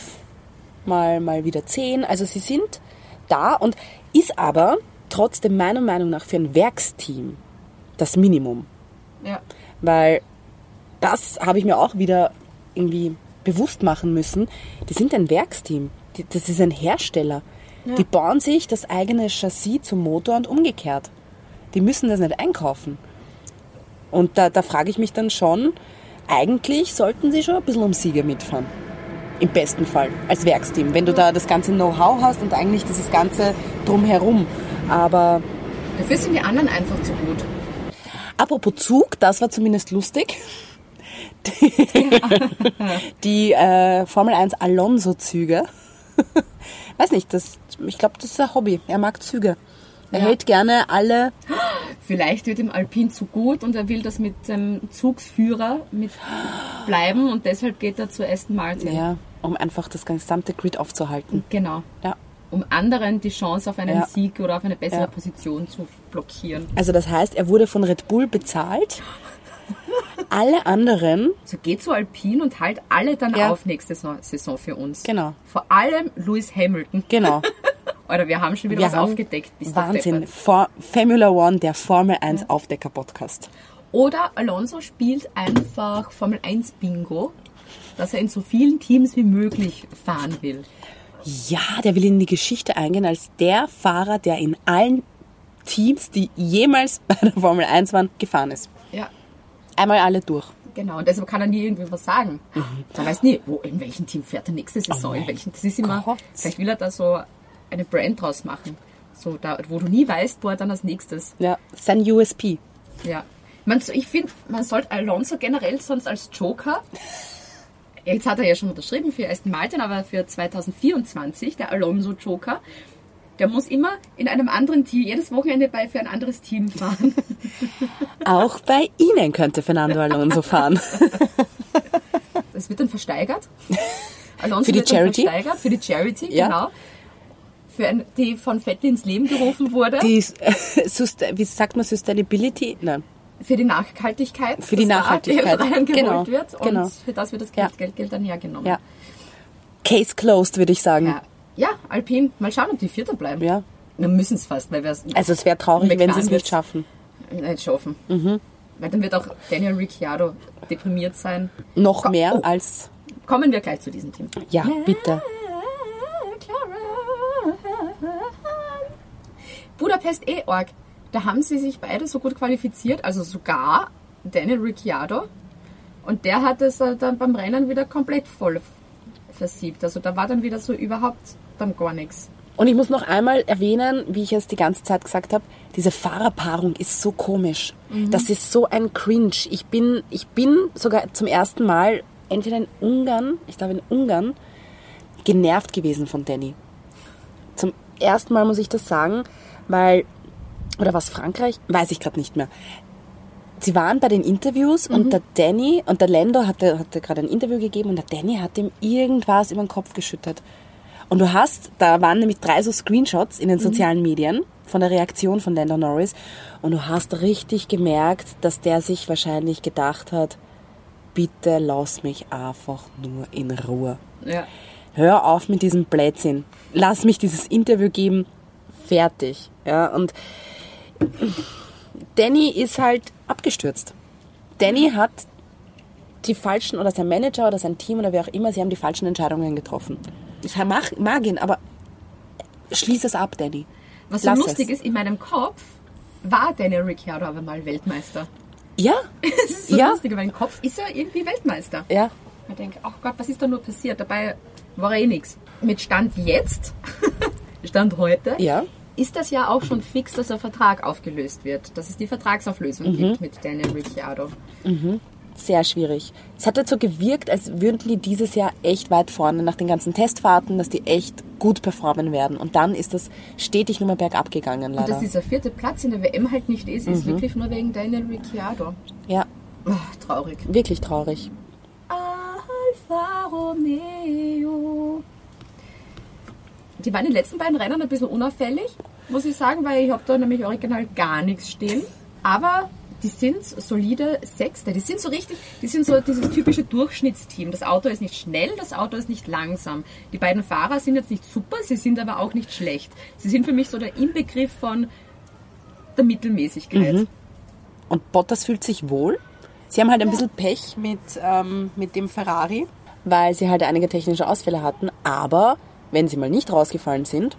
[SPEAKER 5] mal, mal wieder 10. Also sie sind da und ist aber trotzdem meiner Meinung nach für ein Werksteam das Minimum.
[SPEAKER 4] Ja.
[SPEAKER 5] Weil das habe ich mir auch wieder irgendwie bewusst machen müssen. Die sind ein Werksteam. Das ist ein Hersteller. Die bauen sich das eigene Chassis zum Motor und umgekehrt. Die müssen das nicht einkaufen. Und da, da frage ich mich dann schon, eigentlich sollten sie schon ein bisschen um Siege mitfahren. Im besten Fall, als Werksteam. Wenn du da das ganze Know-how hast und eigentlich dieses ganze drumherum. Aber
[SPEAKER 4] Dafür sind die anderen einfach zu gut.
[SPEAKER 5] Apropos Zug, das war zumindest lustig. Die, die äh, Formel 1 Alonso-Züge. Weiß nicht, das, ich glaube, das ist ein Hobby. Er mag Züge. Er
[SPEAKER 4] Ja.
[SPEAKER 5] hält gerne alle.
[SPEAKER 4] Vielleicht wird ihm Alpin zu gut und er will das mit dem Zugsführer mit bleiben und deshalb geht er zu Aston Martin.
[SPEAKER 5] Ja, um einfach das gesamte Grid aufzuhalten.
[SPEAKER 4] Genau.
[SPEAKER 5] Ja.
[SPEAKER 4] Um anderen die Chance auf einen
[SPEAKER 5] Ja.
[SPEAKER 4] Sieg oder auf eine bessere. Position zu blockieren.
[SPEAKER 5] Also das heißt, er wurde von Red Bull bezahlt. Alle anderen,
[SPEAKER 4] Also geht zu Alpin und halt alle dann
[SPEAKER 5] Ja.
[SPEAKER 4] auf nächste Saison- für uns.
[SPEAKER 5] Genau.
[SPEAKER 4] Vor allem Lewis Hamilton.
[SPEAKER 5] genau.
[SPEAKER 4] Oder wir haben schon wieder
[SPEAKER 5] Wir
[SPEAKER 4] was aufgedeckt. Bis
[SPEAKER 5] Wahnsinn. For Formula One, der Formel 1 Aufdecker-Podcast.
[SPEAKER 4] Oder Alonso spielt einfach Formel 1 Bingo, dass er in so vielen Teams wie möglich fahren will.
[SPEAKER 5] Ja, der will in die Geschichte eingehen als der Fahrer, der in allen Teams, die jemals bei der Formel 1 waren, gefahren ist. Einmal alle durch.
[SPEAKER 4] genau. Und deshalb kann er nie irgendwie was sagen. Man weiß nie, wo, in welchem Team fährt er nächste Saison.
[SPEAKER 5] Mhm. Oh
[SPEAKER 4] in welchem, das ist immer,
[SPEAKER 5] Gott.
[SPEAKER 4] vielleicht will er da so eine Brand draus machen. So, da, wo du nie weißt, wo er dann als nächstes.
[SPEAKER 5] Ja, sein USP.
[SPEAKER 4] Ja. Man, ich finde, man sollte Alonso generell sonst als Joker. Jetzt hat er ja schon unterschrieben für Aston Martin, aber für 2024, der Alonso Joker, der muss immer in einem anderen Team, jedes Wochenende bei für ein anderes Team fahren.
[SPEAKER 5] Auch bei Ihnen könnte Fernando Alonso fahren.
[SPEAKER 4] Das wird dann versteigert. Alonso
[SPEAKER 5] Für die
[SPEAKER 4] wird dann
[SPEAKER 5] Charity?
[SPEAKER 4] versteigert, für die Charity,
[SPEAKER 5] Ja.
[SPEAKER 4] genau. Für ein, die von Vettel ins Leben gerufen wurde.
[SPEAKER 5] Die, wie sagt man, Sustainability? Nein.
[SPEAKER 4] für die Nachhaltigkeit.
[SPEAKER 5] Für die
[SPEAKER 4] da
[SPEAKER 5] Nachhaltigkeit.
[SPEAKER 4] reingeholt
[SPEAKER 5] Genau,
[SPEAKER 4] wird. Und
[SPEAKER 5] genau.
[SPEAKER 4] für das wird das
[SPEAKER 5] Ja.
[SPEAKER 4] Geld, Geld, Geld dann hergenommen.
[SPEAKER 5] Ja. Case closed, würde ich sagen.
[SPEAKER 4] Ja, ja Alpine. Mal schauen, ob die Vierter bleiben.
[SPEAKER 5] Ja.
[SPEAKER 4] Wir müssen es fast, weil wir es
[SPEAKER 5] Also es wäre traurig, wenn sie es nicht schaffen.
[SPEAKER 4] nicht schaffen.
[SPEAKER 5] Mhm.
[SPEAKER 4] Weil dann wird auch Daniel Ricciardo deprimiert sein.
[SPEAKER 5] Noch
[SPEAKER 4] Ko-
[SPEAKER 5] mehr
[SPEAKER 4] oh.
[SPEAKER 5] als...
[SPEAKER 4] Kommen wir gleich zu diesem Team.
[SPEAKER 5] Ja, bitte.
[SPEAKER 4] Budapest eh org. Da haben sie sich beide so gut qualifiziert, also sogar Daniel Ricciardo. Und der hat es dann beim Rennen wieder komplett voll versiebt. Also da war dann wieder so überhaupt dann gar nichts.
[SPEAKER 5] Und ich muss noch einmal erwähnen, wie ich es die ganze Zeit gesagt habe, diese Fahrerpaarung ist so komisch. Das ist so ein Cringe. Ich bin, ich bin sogar zum ersten Mal entweder in Ungarn, ich glaube in Ungarn, genervt gewesen von Danny. Zum ersten Mal muss ich das sagen, weil, oder was Frankreich? Weiß ich gerade nicht mehr. Sie waren bei den Interviews und der Danny und der Lando hatte, hatte gerade ein Interview gegeben und der Danny hat ihm irgendwas über den Kopf geschüttet. Und du hast, da waren nämlich drei so Screenshots in den sozialen Medien von der Reaktion von Lando Norris und du hast richtig gemerkt, dass der sich wahrscheinlich gedacht hat, bitte lass mich einfach nur in Ruhe.
[SPEAKER 4] Ja.
[SPEAKER 5] Hör auf mit diesem Blödsinn. Lass mich dieses Interview geben. Fertig. Ja, und Danny ist halt abgestürzt. Danny hat die falschen, oder sein Manager oder sein Team oder wer auch immer, sie haben die falschen Entscheidungen getroffen. Ich mag, mag ihn, aber schließ es ab, Danny.
[SPEAKER 4] Was so
[SPEAKER 5] Lass
[SPEAKER 4] lustig
[SPEAKER 5] es.
[SPEAKER 4] ist, in meinem Kopf war Daniel Ricciardo aber mal Weltmeister.
[SPEAKER 5] Ja,
[SPEAKER 4] Das ist so
[SPEAKER 5] Ja.
[SPEAKER 4] lustig, aber im Kopf ist er irgendwie Weltmeister.
[SPEAKER 5] ja.
[SPEAKER 4] Ich denke, ach Gott, was ist da nur passiert? Dabei war eh nichts. Mit Stand jetzt, Stand heute,
[SPEAKER 5] Ja.
[SPEAKER 4] ist das ja auch schon fix, dass der Vertrag aufgelöst wird. Dass es die Vertragsauflösung
[SPEAKER 5] Mhm.
[SPEAKER 4] gibt mit Daniel Ricciardo.
[SPEAKER 5] Sehr schwierig. Es hat jetzt so gewirkt, als würden die dieses Jahr echt weit vorne nach den ganzen Testfahrten, dass die echt gut performen werden. Und dann ist das stetig nur mehr bergab gegangen,
[SPEAKER 4] Und
[SPEAKER 5] leider.
[SPEAKER 4] dass dieser vierte Platz in der WM halt nicht ist,
[SPEAKER 5] Mhm.
[SPEAKER 4] ist wirklich nur wegen Daniel Ricciardo.
[SPEAKER 5] Ja,
[SPEAKER 4] Oh, traurig.
[SPEAKER 5] wirklich traurig.
[SPEAKER 4] Alfa Romeo. Die waren in den letzten beiden Rennen ein bisschen unauffällig, muss ich sagen, weil ich habe da nämlich original gar nichts stehen. Aber die sind solide Sechste. Die sind so richtig, die sind so dieses typische Durchschnittsteam. Das Auto ist nicht schnell, das Auto ist nicht langsam. Die beiden Fahrer sind jetzt nicht super, sie sind aber auch nicht schlecht. Sie sind für mich so der Inbegriff von der Mittelmäßigkeit.
[SPEAKER 5] Und Bottas fühlt sich wohl. Sie haben halt ein bisschen Pech mit, ähm, mit dem Ferrari, weil sie halt einige technische Ausfälle hatten. Aber wenn sie mal nicht rausgefallen sind,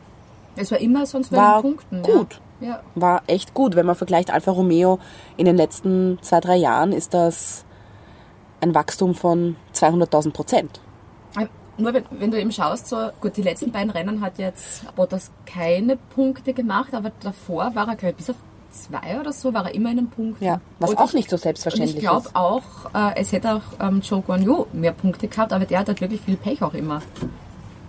[SPEAKER 4] Es war immer sonst bei
[SPEAKER 5] War
[SPEAKER 4] den Punkten.
[SPEAKER 5] gut.
[SPEAKER 4] Ja. Ja.
[SPEAKER 5] war echt gut. Wenn man vergleicht Alfa Romeo in den letzten zwei, drei Jahren, ist das ein Wachstum von 200.000 Prozent.
[SPEAKER 4] Aber Nur wenn, wenn du eben schaust, so gut, die letzten beiden Rennen hat jetzt Bottas keine Punkte gemacht, aber davor war er, glaube ich, bis auf zwei oder so, war er immer in den Punkten.
[SPEAKER 5] Ja, was
[SPEAKER 4] Und
[SPEAKER 5] auch
[SPEAKER 4] ich,
[SPEAKER 5] nicht so selbstverständlich
[SPEAKER 4] ich glaube
[SPEAKER 5] ist.
[SPEAKER 4] auch, äh, es hätte auch ähm, Joe Guan Yu mehr Punkte gehabt, aber der hat halt wirklich viel Pech auch immer,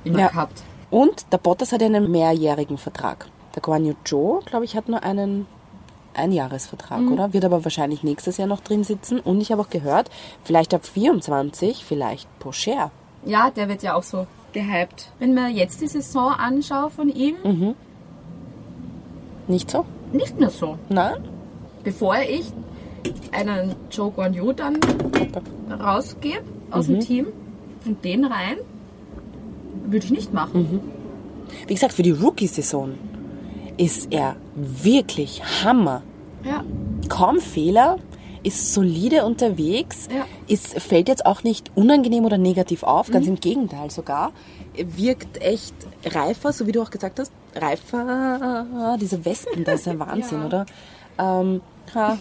[SPEAKER 4] immer
[SPEAKER 5] Ja.
[SPEAKER 4] gehabt.
[SPEAKER 5] Und der Bottas hat einen mehrjährigen Vertrag. Der Guan Yu Zhou, glaube ich, hat nur einen Einjahresvertrag,
[SPEAKER 4] Mhm.
[SPEAKER 5] oder? Wird aber wahrscheinlich nächstes Jahr noch drin sitzen. Und ich habe auch gehört, vielleicht ab 24, vielleicht Porsche.
[SPEAKER 4] Ja, der wird ja auch so gehypt. Wenn man jetzt die Saison anschaue von ihm,
[SPEAKER 5] Mhm. Nicht so?
[SPEAKER 4] nicht mehr so.
[SPEAKER 5] Nein?
[SPEAKER 4] Bevor ich einen Joe Guan Yu dann rausgebe aus
[SPEAKER 5] Mhm.
[SPEAKER 4] dem Team und den rein, würde ich nicht machen.
[SPEAKER 5] Wie gesagt, für die Rookie-Saison ist er wirklich Hammer.
[SPEAKER 4] Ja.
[SPEAKER 5] Kaum Fehler, ist solide unterwegs,
[SPEAKER 4] Ja.
[SPEAKER 5] ist, fällt jetzt auch nicht unangenehm oder negativ auf, ganz im Gegenteil sogar. Wirkt echt reifer, so wie du auch gesagt hast. Reifer, diese Wespen, das ist ja Wahnsinn,
[SPEAKER 4] Ja.
[SPEAKER 5] oder? Ähm, ha,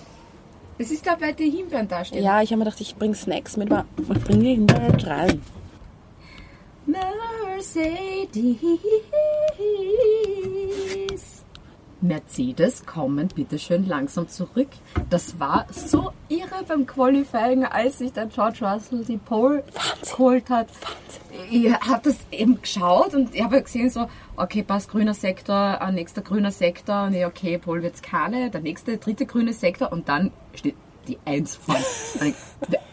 [SPEAKER 4] Das ist da, weil die Himbeeren da stehen.
[SPEAKER 5] ja, ich habe mir gedacht, ich bringe Snacks mit, aber ich bringe die hinterher rein.
[SPEAKER 4] Mercedes. Mercedes kommen bitte schön langsam zurück. Das war so irre beim Qualifying, als sich der George Russell die Pole geholt hat. Ich habe das eben geschaut und ich habe gesehen so, okay, passt grüner Sektor, nächster grüner Sektor, und ich, okay, Pole wird's keine, der nächste, dritte grüne Sektor und dann steht die Eins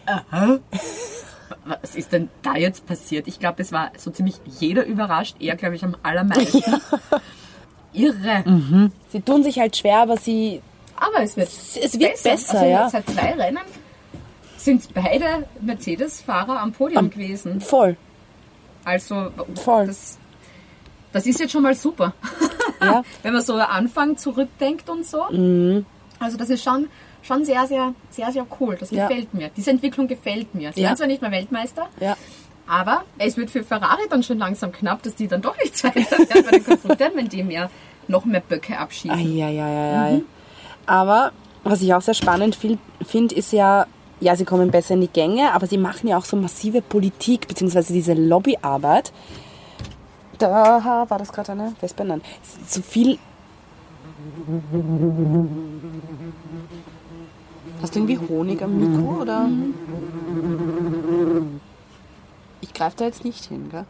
[SPEAKER 4] aha. Was ist denn da jetzt passiert? Ich glaube, es war so ziemlich jeder überrascht. Er, glaube ich, am allermeisten. Irre.
[SPEAKER 5] Sie tun sich halt schwer, aber sie,
[SPEAKER 4] Aber es wird,
[SPEAKER 5] es wird besser,
[SPEAKER 4] also
[SPEAKER 5] ja.
[SPEAKER 4] Seit zwei Rennen sind beide Mercedes-Fahrer am Podium gewesen.
[SPEAKER 5] Voll,
[SPEAKER 4] Also,
[SPEAKER 5] voll.
[SPEAKER 4] das, das ist jetzt schon mal super.
[SPEAKER 5] Ja. Mhm.
[SPEAKER 4] Wenn man so am Anfang zurückdenkt und so. Also, das ist schon, schon sehr, sehr, sehr, sehr cool. Das
[SPEAKER 5] Ja.
[SPEAKER 4] gefällt mir. Diese Entwicklung gefällt mir. Sie
[SPEAKER 5] Ja.
[SPEAKER 4] werden zwar nicht mehr Weltmeister,
[SPEAKER 5] Ja.
[SPEAKER 4] Aber es wird für Ferrari dann schon langsam knapp, dass die dann doch nicht Zweiter werden bei den Konstrukteuren, wenn die mehr, noch mehr Böcke abschießen.
[SPEAKER 5] Eieieiei. Aber was ich auch sehr spannend finde, ist ja ja, sie kommen besser in die Gänge, aber sie machen ja auch so massive Politik, beziehungsweise diese Lobbyarbeit. Da war das gerade eine Wespe? Nein. So viel. Hast du irgendwie Honig am Mikro oder? Ich greife da jetzt nicht hin, gell?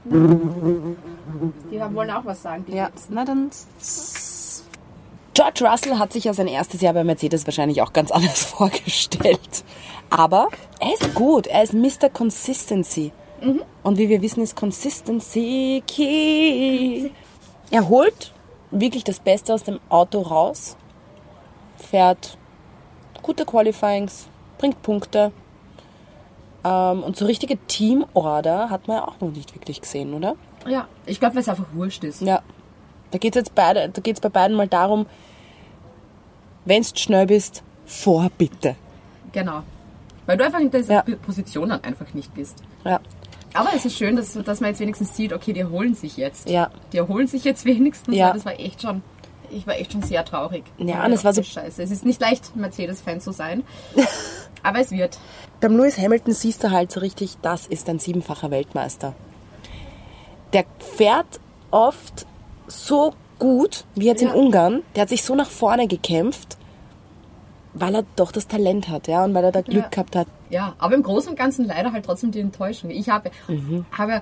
[SPEAKER 4] Die haben- wollen auch was sagen.
[SPEAKER 5] Ja, na dann. George Russell hat sich ja sein erstes Jahr bei Mercedes wahrscheinlich auch ganz anders vorgestellt. Aber er ist gut, er ist Mr. Consistency. Und wie wir wissen, ist Consistency key. Er holt wirklich das Beste aus dem Auto raus, fährt gute Qualifyings, bringt Punkte. Ähm, und so richtige Teamorder hat man ja auch noch nicht wirklich gesehen, oder?
[SPEAKER 4] Ja, ich glaube, weil es einfach wurscht ist.
[SPEAKER 5] Ja. Da geht es jetzt beide, da geht's bei beiden mal darum, wenn du schnell bist, vor bitte.
[SPEAKER 4] Genau. Weil du einfach in dieser
[SPEAKER 5] Ja.
[SPEAKER 4] Position dann einfach nicht bist.
[SPEAKER 5] Ja.
[SPEAKER 4] Aber es ist schön, dass, dass man jetzt wenigstens sieht, okay, die erholen sich jetzt.
[SPEAKER 5] Ja.
[SPEAKER 4] Die erholen sich jetzt wenigstens.
[SPEAKER 5] Ja.
[SPEAKER 4] Das war echt schon. Ich war echt schon sehr traurig.
[SPEAKER 5] Ja, und es war so-
[SPEAKER 4] Scheiße. Es ist nicht leicht, Mercedes-Fan zu sein. Aber es wird.
[SPEAKER 5] Beim Lewis Hamilton siehst du halt so richtig, das ist ein siebenfacher Weltmeister. Der fährt oft so gut, wie jetzt
[SPEAKER 4] Ja.
[SPEAKER 5] in Ungarn. Der hat sich so nach vorne gekämpft, weil er doch das Talent hat, ja, und weil er da Glück
[SPEAKER 4] Ja.
[SPEAKER 5] gehabt hat.
[SPEAKER 4] Ja, aber im Großen und Ganzen leider halt trotzdem die Enttäuschung. Ich habe,
[SPEAKER 5] Mhm.
[SPEAKER 4] habe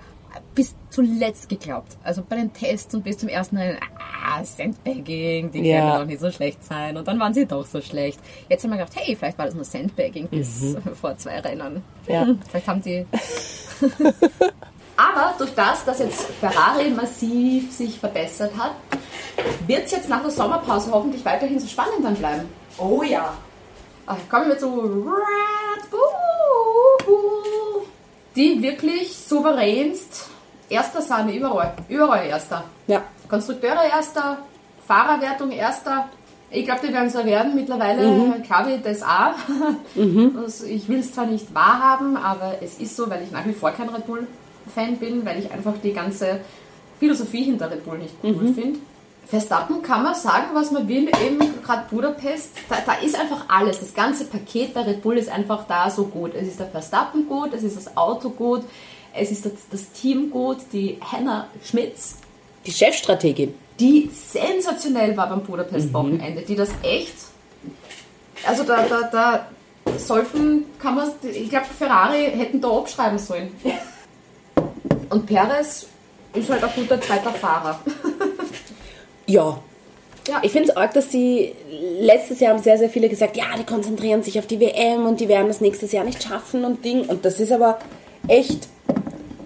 [SPEAKER 4] bis zuletzt geglaubt. Also bei den Tests und bis zum ersten Rennen, ah, Sandbagging, die
[SPEAKER 5] Ja.
[SPEAKER 4] können doch nicht so schlecht sein. Und dann waren sie doch so schlecht. Jetzt haben wir gedacht, hey, vielleicht war das nur Sandbagging bis vor zwei Rennen.
[SPEAKER 5] Mhm. Ja.
[SPEAKER 4] Hm, Vielleicht haben die... aber durch das, dass jetzt Ferrari massiv sich verbessert hat, wird es jetzt nach der Sommerpause hoffentlich weiterhin so spannend dann bleiben. Oh ja. Ach, kommen wir zu Red Bull, die wirklich souveränst erster sind überall. Überall erster.
[SPEAKER 5] Ja.
[SPEAKER 4] Konstrukteure erster, Fahrerwertung erster. Ich glaube, die werden so werden. Mittlerweile glaube ich das auch. Also ich will es zwar nicht wahrhaben, aber es ist so, weil ich nach wie vor kein Red Bull-Fan bin, weil ich einfach die ganze Philosophie hinter Red Bull nicht cool finde. Verstappen kann man sagen, was man will, eben gerade Budapest, da, da ist einfach alles. Das ganze Paket bei Red Bull ist einfach da so gut. Es ist der Verstappen gut, es ist das Auto gut, es ist das, das Team gut, die Hannah Schmitz,
[SPEAKER 5] Die Chefstrategin.
[SPEAKER 4] die sensationell war beim Budapest-Wochenende, die das echt, also da, da, da sollten, kann man, ich glaube, Ferrari hätten da abschreiben sollen. Und Perez ist halt ein guter zweiter Fahrer.
[SPEAKER 5] Ja.
[SPEAKER 4] Ja.
[SPEAKER 5] Ich finde es arg, dass sie letztes Jahr haben sehr, sehr viele gesagt, ja, die konzentrieren sich auf die WM und die werden das nächstes Jahr nicht schaffen und Ding. Und das ist aber echt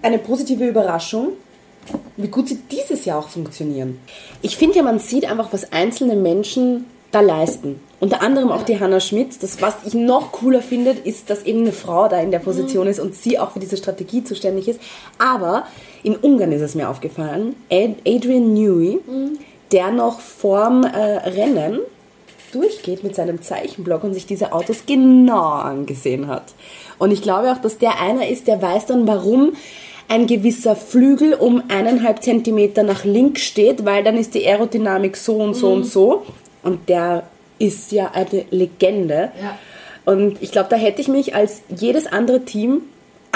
[SPEAKER 5] eine positive Überraschung, wie gut sie dieses Jahr auch funktionieren. Ich finde ja, man sieht einfach, was einzelne Menschen da leisten. Unter anderem auch die Hannah Schmitz. Das, was ich noch cooler finde, ist, dass eben eine Frau da in der Position ist und sie auch für diese Strategie zuständig ist. Aber in Ungarn ist es mir aufgefallen, Ad- Adrian Newey, der noch vorm äh, Rennen durchgeht mit seinem Zeichenblock und sich diese Autos genau angesehen hat. Und ich glaube auch, dass der einer ist, der weiß dann, warum ein gewisser Flügel um eineinhalb Zentimeter nach links steht, weil dann ist die Aerodynamik so und so und so. Und der ist ja eine Legende.
[SPEAKER 4] Ja.
[SPEAKER 5] Und ich glaube, da hätte ich mich als jedes andere Team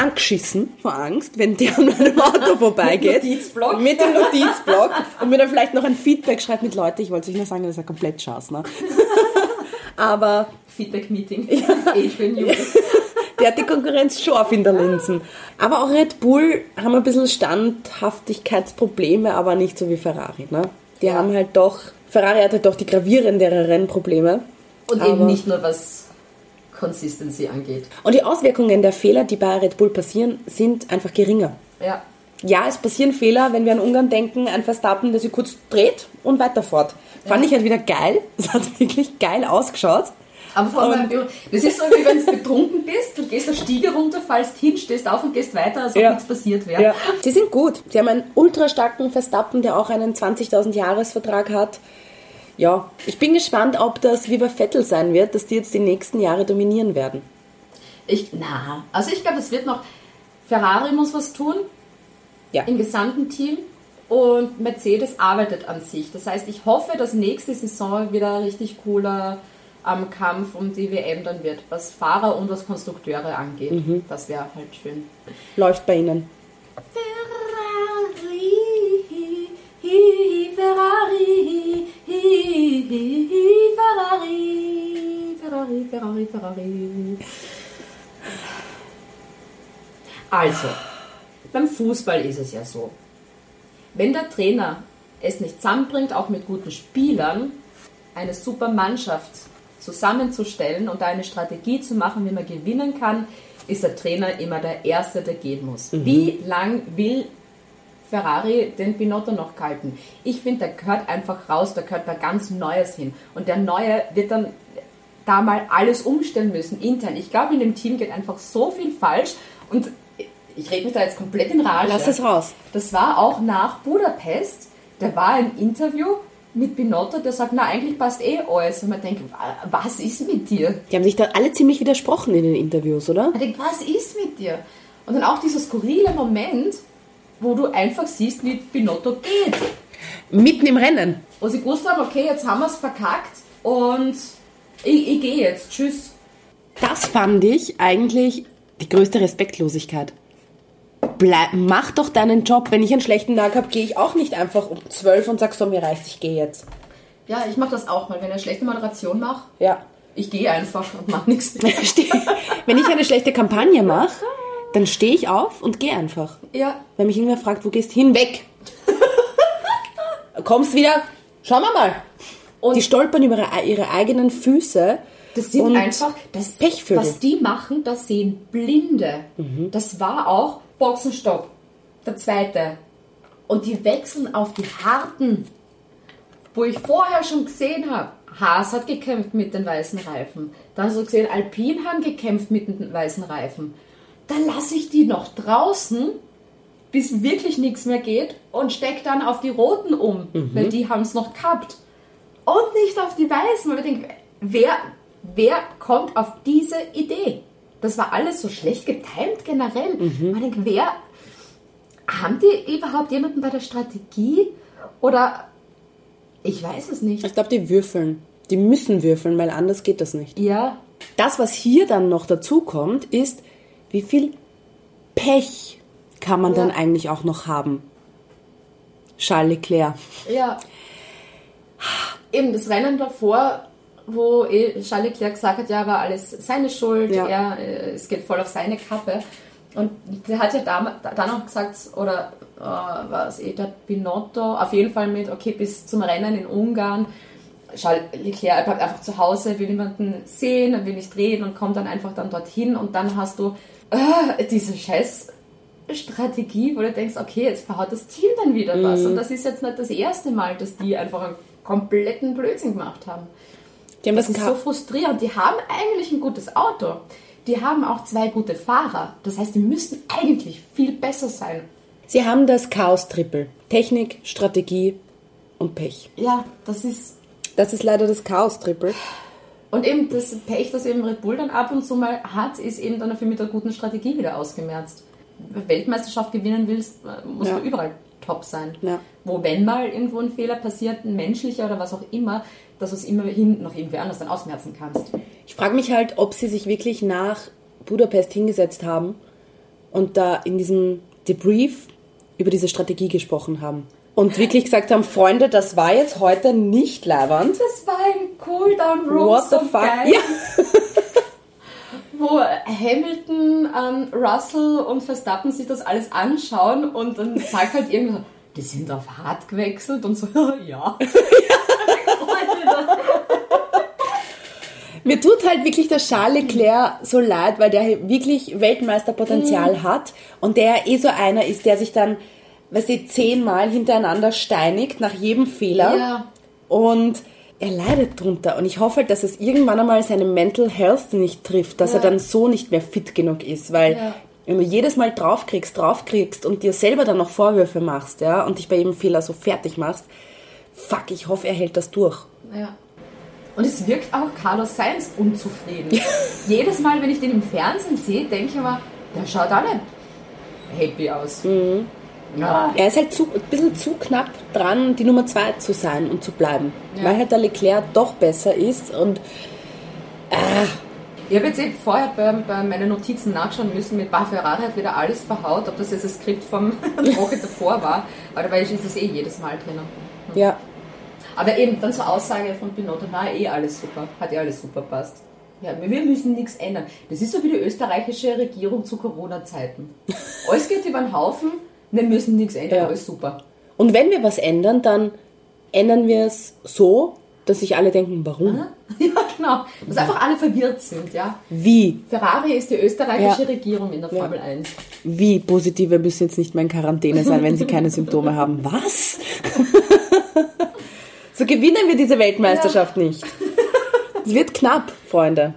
[SPEAKER 5] angeschissen vor Angst, wenn der an meinem Auto vorbeigeht.
[SPEAKER 4] Notizblock.
[SPEAKER 5] Mit dem Notizblock. und mir dann vielleicht noch ein Feedback schreibt mit Leute, ich wollte euch nur sagen, das ist ja komplett Schaß, ne? Aber
[SPEAKER 4] Feedback-Meeting. Adrian Newey.
[SPEAKER 5] der hat die Konkurrenz schon auf in der Linsen. Aber auch Red Bull haben ein bisschen Standhaftigkeitsprobleme, aber nicht so wie Ferrari, ne? Die haben halt doch, Ferrari hat halt doch die gravierenderen Probleme.
[SPEAKER 4] Und
[SPEAKER 5] Aber-
[SPEAKER 4] eben nicht nur was Consistency angeht.
[SPEAKER 5] Und die Auswirkungen der Fehler, die bei Red Bull passieren, sind einfach geringer.
[SPEAKER 4] Ja.
[SPEAKER 5] Ja, es passieren Fehler, wenn wir an Ungarn denken, ein Verstappen, der sich kurz dreht und weiterfährt. Fand ich halt wieder geil. Es hat wirklich geil ausgeschaut.
[SPEAKER 4] Aber vor allem, das ist so, wie wenn du betrunken bist, du gehst eine Stiege runter, fallst hin, stehst auf und gehst weiter, als ob
[SPEAKER 5] Ja.
[SPEAKER 4] nichts passiert wäre.
[SPEAKER 5] Ja. Sie sind gut. Sie haben einen ultra starken Verstappen, der auch einen 20.000 Jahresvertrag hat. Ja, ich bin gespannt, ob das wie bei Vettel sein wird, dass die jetzt die nächsten Jahre dominieren werden.
[SPEAKER 4] Ich, na, also ich glaube, es wird noch, Ferrari muss was tun,
[SPEAKER 5] Ja.
[SPEAKER 4] im gesamten Team und Mercedes arbeitet an sich. Das heißt, ich hoffe, dass nächste Saison wieder ein richtig cooler am Kampf um die WM dann wird, was Fahrer und was Konstrukteure angeht.
[SPEAKER 5] Mhm.
[SPEAKER 4] Das wäre halt schön.
[SPEAKER 5] Läuft bei Ihnen.
[SPEAKER 4] Ferrari, Ferrari, Ferrari, Ferrari, Ferrari, Ferrari. Also, beim Fußball ist es ja so. Wenn der Trainer es nicht zusammenbringt, auch mit guten Spielern, eine super Mannschaft zusammenzustellen und eine Strategie zu machen, wie man gewinnen kann, ist der Trainer immer der Erste, der gehen muss. Wie lang will Ferrari den Binotto noch halten? Ich finde, der gehört einfach raus, da gehört was ganz Neues hin. Und der Neue wird dann da mal alles umstellen müssen, intern. Ich glaube, in dem Team geht einfach so viel falsch und ich rede mich da jetzt komplett in Rage.
[SPEAKER 5] Lass es raus.
[SPEAKER 4] Das war auch nach Budapest. Da war ein Interview mit Binotto, der sagt, na eigentlich passt eh alles. Und man denkt, wa- was ist mit dir?
[SPEAKER 5] Die haben sich da alle ziemlich widersprochen in den Interviews, oder?
[SPEAKER 4] Man denkt, was ist mit dir? Und dann auch dieser skurrile Moment, wo du einfach siehst, wie Binotto geht.
[SPEAKER 5] Mitten im Rennen.
[SPEAKER 4] Wo sie gewusst haben, okay, jetzt haben wir es verkackt und ich, ich gehe jetzt. Tschüss.
[SPEAKER 5] Das fand ich eigentlich die größte Respektlosigkeit. Bleib, mach doch deinen Job. Wenn ich einen schlechten Tag habe, gehe ich auch nicht einfach um 12 und sag so, mir reicht, ich gehe jetzt.
[SPEAKER 4] Ja, ich mache das auch mal. Wenn ich eine schlechte Moderation mache,
[SPEAKER 5] Ja.
[SPEAKER 4] ich gehe einfach und mache nichts mehr.
[SPEAKER 5] Wenn ich eine schlechte Kampagne mache, dann stehe ich auf und gehe einfach.
[SPEAKER 4] Ja,
[SPEAKER 5] Wenn mich irgendwer fragt, wo gehst du hin? Weg! Kommst wieder, schauen wir mal.
[SPEAKER 4] Und-
[SPEAKER 5] die stolpern über ihre, ihre eigenen Füße.
[SPEAKER 4] Das sind einfach, das,
[SPEAKER 5] Pechvögel.
[SPEAKER 4] was die machen, das sehen Blinde. Das war auch Boxenstopp, der zweite. Und die wechseln auf die harten, wo ich vorher schon gesehen habe, Haas hat gekämpft mit den weißen Reifen. Dann hast du gesehen, Alpine haben gekämpft mit den weißen Reifen. Dann lasse ich die noch draußen, bis wirklich nichts mehr geht und steck dann auf die roten um, weil die haben es noch gehabt. Und nicht auf die weißen, weil ich denke, wer, wer kommt auf diese Idee? Das war alles so schlecht getimt generell. Man denkt, wer, haben die überhaupt jemanden bei der Strategie? Oder, ich weiß es nicht.
[SPEAKER 5] Ich glaube, die würfeln. Die müssen würfeln, weil anders geht das nicht.
[SPEAKER 4] Ja,
[SPEAKER 5] Das, was hier dann noch dazu kommt, ist, wie viel Pech kann man dann eigentlich auch noch haben? Charles Leclerc.
[SPEAKER 4] Ja. Eben das Rennen davor, wo eh Charles Leclerc gesagt hat, ja, war alles seine Schuld,
[SPEAKER 5] Ja.
[SPEAKER 4] er, äh, es geht voll auf seine Kappe. Und der hat ja dann auch gesagt, oder äh, war es eh Binotto, auf jeden Fall mit, okay, bis zum Rennen in Ungarn. Charles Leclerc er bleibt einfach zu Hause, will niemanden sehen, will nicht reden und kommt dann einfach dann dorthin und dann hast du äh, diese scheiß Strategie, wo du denkst, okay, jetzt verhaut das Team dann wieder was. Und das ist jetzt nicht das erste Mal, dass die einfach einen kompletten Blödsinn gemacht haben.
[SPEAKER 5] Die haben
[SPEAKER 4] Das
[SPEAKER 5] das,
[SPEAKER 4] ist so frustrierend. Die haben eigentlich ein gutes Auto. Die haben auch zwei gute Fahrer. Das heißt, die müssten eigentlich viel besser sein.
[SPEAKER 5] Sie haben das Chaos-Triple. Technik, Strategie und Pech.
[SPEAKER 4] Ja, das ist.
[SPEAKER 5] Das ist leider das Chaos-Triple.
[SPEAKER 4] Und eben das Pech, das eben Red Bull dann ab und zu mal hat, ist eben dann dafür mit der guten Strategie wieder ausgemerzt. Wenn du Weltmeisterschaft gewinnen willst, musst
[SPEAKER 5] Ja.
[SPEAKER 4] du überall top sein.
[SPEAKER 5] Ja.
[SPEAKER 4] Wo, wenn mal irgendwo ein Fehler passiert, ein menschlicher oder was auch immer, dass du es immerhin noch irgendwie anders dann ausmerzen kannst.
[SPEAKER 5] Ich frage mich halt, ob sie sich wirklich nach Budapest hingesetzt haben und da in diesem Debrief über diese Strategie gesprochen haben. Und wirklich gesagt haben, Freunde, das war jetzt heute nicht leibernd.
[SPEAKER 4] Das war ein Cooldown Room,
[SPEAKER 5] What
[SPEAKER 4] so
[SPEAKER 5] the fuck?
[SPEAKER 4] geil.
[SPEAKER 5] Ja.
[SPEAKER 4] Wo Hamilton, ähm, Russell und Verstappen sich das alles anschauen und dann sagt halt irgendwann, die sind auf hart gewechselt und so, ja.
[SPEAKER 5] Mir tut halt wirklich der Charles Leclerc so leid, weil der wirklich Weltmeisterpotenzial
[SPEAKER 4] Mhm.
[SPEAKER 5] hat und der eh so einer ist, der sich dann, weißt du, zehnmal hintereinander steinigt nach jedem Fehler.
[SPEAKER 4] Ja.
[SPEAKER 5] Und er leidet drunter. Und ich hoffe halt, dass es irgendwann einmal seine Mental Health nicht trifft, dass
[SPEAKER 4] Ja.
[SPEAKER 5] er dann so nicht mehr fit genug ist. Weil
[SPEAKER 4] Ja.
[SPEAKER 5] wenn du jedes Mal draufkriegst, draufkriegst und dir selber dann noch Vorwürfe machst, ja, und dich bei jedem Fehler so fertig machst, fuck, ich hoffe, er hält das durch.
[SPEAKER 4] Ja. Und es wirkt auch Carlos Sainz unzufrieden. Jedes Mal, wenn ich den im Fernsehen sehe, denke ich immer, der schaut auch nicht happy aus. Ja.
[SPEAKER 5] Er ist halt zu, ein bisschen zu knapp dran, die Nummer zwei zu sein und zu bleiben.
[SPEAKER 4] Ja.
[SPEAKER 5] Weil halt der Leclerc doch besser ist und
[SPEAKER 4] Ich habe jetzt eh vorher bei, bei meinen Notizen nachschauen müssen, mit Bah Ferrari hat wieder alles verhaut, ob das jetzt das Skript vom der Woche davor war, aber dabei ist es eh jedes Mal drinnen.
[SPEAKER 5] Ja.
[SPEAKER 4] Aber eben dann zur Aussage von Pinotto, na eh alles super, hat eh alles super passt. Ja, wir müssen nichts ändern. Das ist so wie die österreichische Regierung zu Corona-Zeiten. Alles geht über den Haufen, wir müssen nichts ändern,
[SPEAKER 5] Ja.
[SPEAKER 4] alles super.
[SPEAKER 5] Und wenn wir was ändern, dann ändern wir es so, dass sich alle denken, warum?
[SPEAKER 4] Ja, genau. Dass einfach alle verwirrt sind, ja.
[SPEAKER 5] Wie?
[SPEAKER 4] Ferrari ist die österreichische
[SPEAKER 5] Ja.
[SPEAKER 4] Regierung in der
[SPEAKER 5] Ja.
[SPEAKER 4] Formel 1.
[SPEAKER 5] Wie Positive müssen jetzt nicht mehr in Quarantäne sein, wenn sie keine Symptome haben. Was? so gewinnen wir diese Weltmeisterschaft nicht. Es wird knapp, Freunde.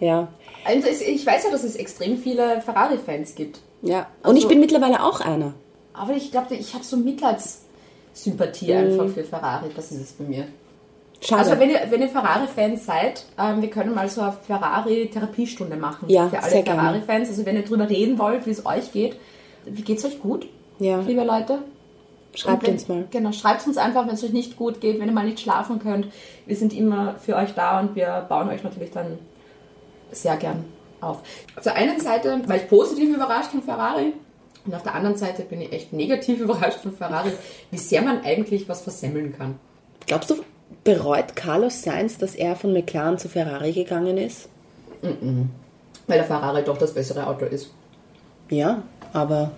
[SPEAKER 4] Ja.
[SPEAKER 5] Ja.
[SPEAKER 4] Also ich weiß ja, dass es extrem viele Ferrari-Fans gibt.
[SPEAKER 5] Ja. Und ich
[SPEAKER 4] Also-
[SPEAKER 5] bin mittlerweile auch einer.
[SPEAKER 4] Aber ich glaube, ich habe so Mitleidssympathie
[SPEAKER 5] Mhm.
[SPEAKER 4] einfach für Ferrari. Das ist es bei mir.
[SPEAKER 5] Schade.
[SPEAKER 4] Also wenn ihr, wenn ihr Ferrari-Fans seid, ähm, wir können mal so eine Ferrari-Therapiestunde machen.
[SPEAKER 5] Ja,
[SPEAKER 4] für alle. Ferrari-Fans. Also wenn ihr drüber reden wollt, wie es euch geht. Wie geht's euch gut,
[SPEAKER 5] ja.
[SPEAKER 4] liebe Leute?
[SPEAKER 5] Schreibt
[SPEAKER 4] wenn,
[SPEAKER 5] uns mal.
[SPEAKER 4] Genau, schreibt uns einfach, wenn es euch nicht gut geht, wenn ihr mal nicht schlafen könnt. Wir sind immer für euch da und wir bauen euch natürlich dann sehr gern auf. Auf der einen Seite war ich positiv überrascht von Ferrari und auf der anderen Seite bin ich echt negativ überrascht von Ferrari, wie sehr man eigentlich was versemmeln kann.
[SPEAKER 5] Glaubst du, bereut Carlos Sainz, dass er von McLaren zu Ferrari gegangen ist?
[SPEAKER 4] Weil der Ferrari doch das bessere Auto ist.
[SPEAKER 5] Ja, aber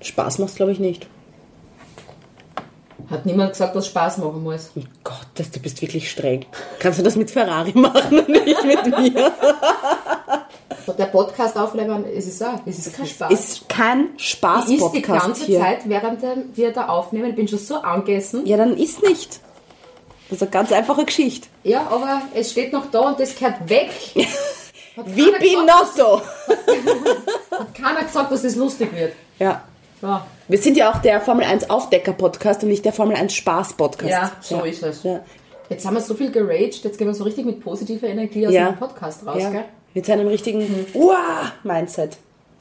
[SPEAKER 5] Spaß macht's glaube ich nicht.
[SPEAKER 4] Hat niemand gesagt, was Spaß machen muss.
[SPEAKER 5] Oh Gott, das, du bist wirklich streng. Kannst du das mit Ferrari machen und nicht mit mir?
[SPEAKER 4] Der Podcast aufnehmen, ist es auch. Es ist kein Spaß.
[SPEAKER 5] Ist kein
[SPEAKER 4] ich ist die ganze
[SPEAKER 5] hier.
[SPEAKER 4] Zeit, während wir da aufnehmen, bin schon so angegessen.
[SPEAKER 5] Ja, dann ist nicht. Das ist eine ganz einfache Geschichte.
[SPEAKER 4] Ja, aber es steht noch da und das gehört weg.
[SPEAKER 5] Wie Pinotto.
[SPEAKER 4] Hat keiner gesagt, dass es lustig wird.
[SPEAKER 5] Ja.
[SPEAKER 4] Ja,
[SPEAKER 5] Wir sind ja auch der Formel 1 Aufdecker-Podcast und nicht der Formel 1 Spaß-Podcast.
[SPEAKER 4] ja so ist es.
[SPEAKER 5] Ja.
[SPEAKER 4] Jetzt haben wir so viel geraged, jetzt gehen wir so richtig mit positiver Energie aus
[SPEAKER 5] Ja.
[SPEAKER 4] dem Podcast raus,
[SPEAKER 5] ja.
[SPEAKER 4] gell?
[SPEAKER 5] Mit seinem richtigen Uah-Mindset.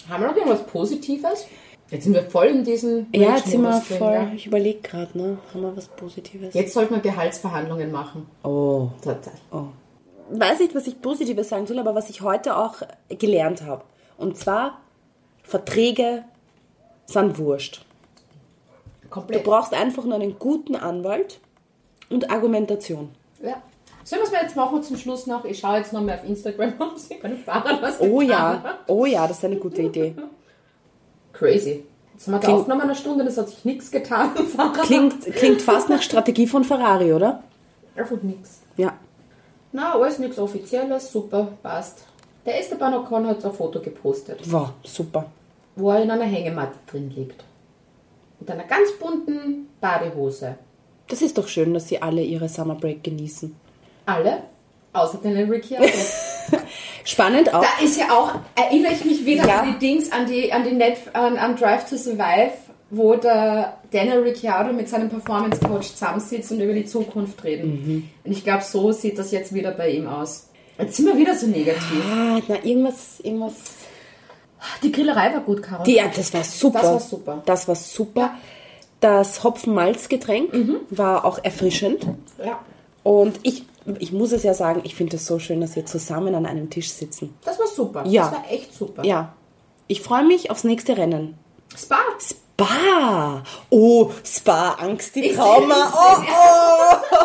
[SPEAKER 4] Haben wir noch irgendwas Positives? Jetzt sind wir voll in diesen
[SPEAKER 5] Ja, jetzt sind wir voll.
[SPEAKER 4] gell?
[SPEAKER 5] Ich überlege gerade, ne? Haben wir was Positives?
[SPEAKER 4] Jetzt sollten wir Gehaltsverhandlungen machen.
[SPEAKER 5] Oh.
[SPEAKER 4] Total.
[SPEAKER 5] Ich weiß nicht, was ich Positives sagen soll, aber was ich heute auch gelernt habe. Und zwar, Verträge sind wurscht. Du
[SPEAKER 4] Komplett.
[SPEAKER 5] brauchst einfach nur einen guten Anwalt und Argumentation.
[SPEAKER 4] Ja. Sollen wir es mal jetzt machen zum Schluss noch? Ich schaue jetzt noch mal auf Instagram, ob sie bei den Fahrern was
[SPEAKER 5] Oh ja,
[SPEAKER 4] haben.
[SPEAKER 5] oh ja, das ist eine gute Idee.
[SPEAKER 4] Crazy. Jetzt haben wir
[SPEAKER 5] Klingt-
[SPEAKER 4] aufgenommen eine Stunde, das hat sich nichts getan.
[SPEAKER 5] Klingt, klingt fast nach Strategie von Ferrari, oder?
[SPEAKER 4] Einfach nichts.
[SPEAKER 5] Ja.
[SPEAKER 4] Na, alles nichts Offizielles, super, passt. Der Esteban Ocon hat ein Foto gepostet,
[SPEAKER 5] Wow, super.
[SPEAKER 4] wo er in einer Hängematte drin liegt. Mit einer ganz bunten Badehose.
[SPEAKER 5] Das ist doch schön, dass sie alle ihre Summer Break genießen.
[SPEAKER 4] Alle, außer den Ricciardo.
[SPEAKER 5] Spannend auch.
[SPEAKER 4] da ist ja auch, erinnere ich mich wieder
[SPEAKER 5] Ja.
[SPEAKER 4] an die Dings, an die, an die Net, an, an Drive to Survive, wo der Daniel Ricciardo mit seinem Performance Coach zusammensitzt und über die Zukunft reden. Und ich glaube, so sieht das jetzt wieder bei ihm aus. Jetzt sind wir wieder so negativ.
[SPEAKER 5] Ah, na, irgendwas, irgendwas.
[SPEAKER 4] Die Grillerei war gut, Caro.
[SPEAKER 5] Die, ja, das war super.
[SPEAKER 4] Das war super.
[SPEAKER 5] Das war super. Das Hopfen-Malz-Getränk war auch erfrischend.
[SPEAKER 4] ja.
[SPEAKER 5] Und ich, ich muss es ja sagen, ich finde es so schön, dass wir zusammen an einem Tisch sitzen.
[SPEAKER 4] Das war super.
[SPEAKER 5] Ja.
[SPEAKER 4] Das war echt super.
[SPEAKER 5] Ja. Ich freue mich aufs nächste Rennen.
[SPEAKER 4] Spa.
[SPEAKER 5] Spa! Oh, Spa, Angst, die
[SPEAKER 4] Ich
[SPEAKER 5] Trauma.
[SPEAKER 4] ich
[SPEAKER 5] Oh,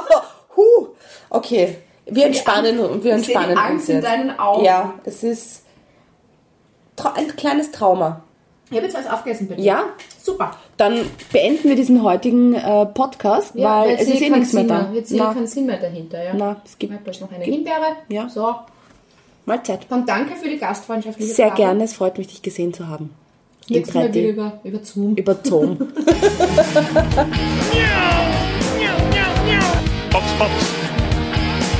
[SPEAKER 5] oh. Huh. Okay, wir entspannen, wir
[SPEAKER 4] ich seh die
[SPEAKER 5] entspannen
[SPEAKER 4] Angst
[SPEAKER 5] uns
[SPEAKER 4] in
[SPEAKER 5] jetzt.
[SPEAKER 4] deinen Augen.
[SPEAKER 5] Ja, es ist ein kleines Trauma.
[SPEAKER 4] Ich habe jetzt was aufgegessen, bitte.
[SPEAKER 5] Ja,
[SPEAKER 4] Super.
[SPEAKER 5] dann beenden wir diesen heutigen äh, Podcast, weil es
[SPEAKER 4] jetzt
[SPEAKER 5] ist eh nichts mehr da.
[SPEAKER 4] Jetzt sehe ich
[SPEAKER 5] Na,
[SPEAKER 4] keinen Sinn mehr dahinter. Ja.
[SPEAKER 5] na, es gibt
[SPEAKER 4] Ich noch eine Himbeere.
[SPEAKER 5] Ja.
[SPEAKER 4] So.
[SPEAKER 5] Mahlzeit.
[SPEAKER 4] Dann danke für die gastfreundschaftliche
[SPEAKER 5] Sehr
[SPEAKER 4] Frage.
[SPEAKER 5] gerne, es freut mich, dich gesehen zu haben.
[SPEAKER 4] Nächstes Mal
[SPEAKER 5] 3D.
[SPEAKER 4] wieder über, über Zoom.
[SPEAKER 5] Über Zoom.
[SPEAKER 3] Fox, Fox.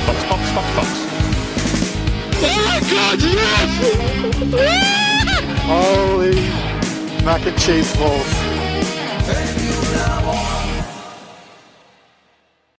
[SPEAKER 3] Fox, Fox, Fox, Fox.
[SPEAKER 8] Holy mac and cheese balls.
[SPEAKER 9] Wenn du da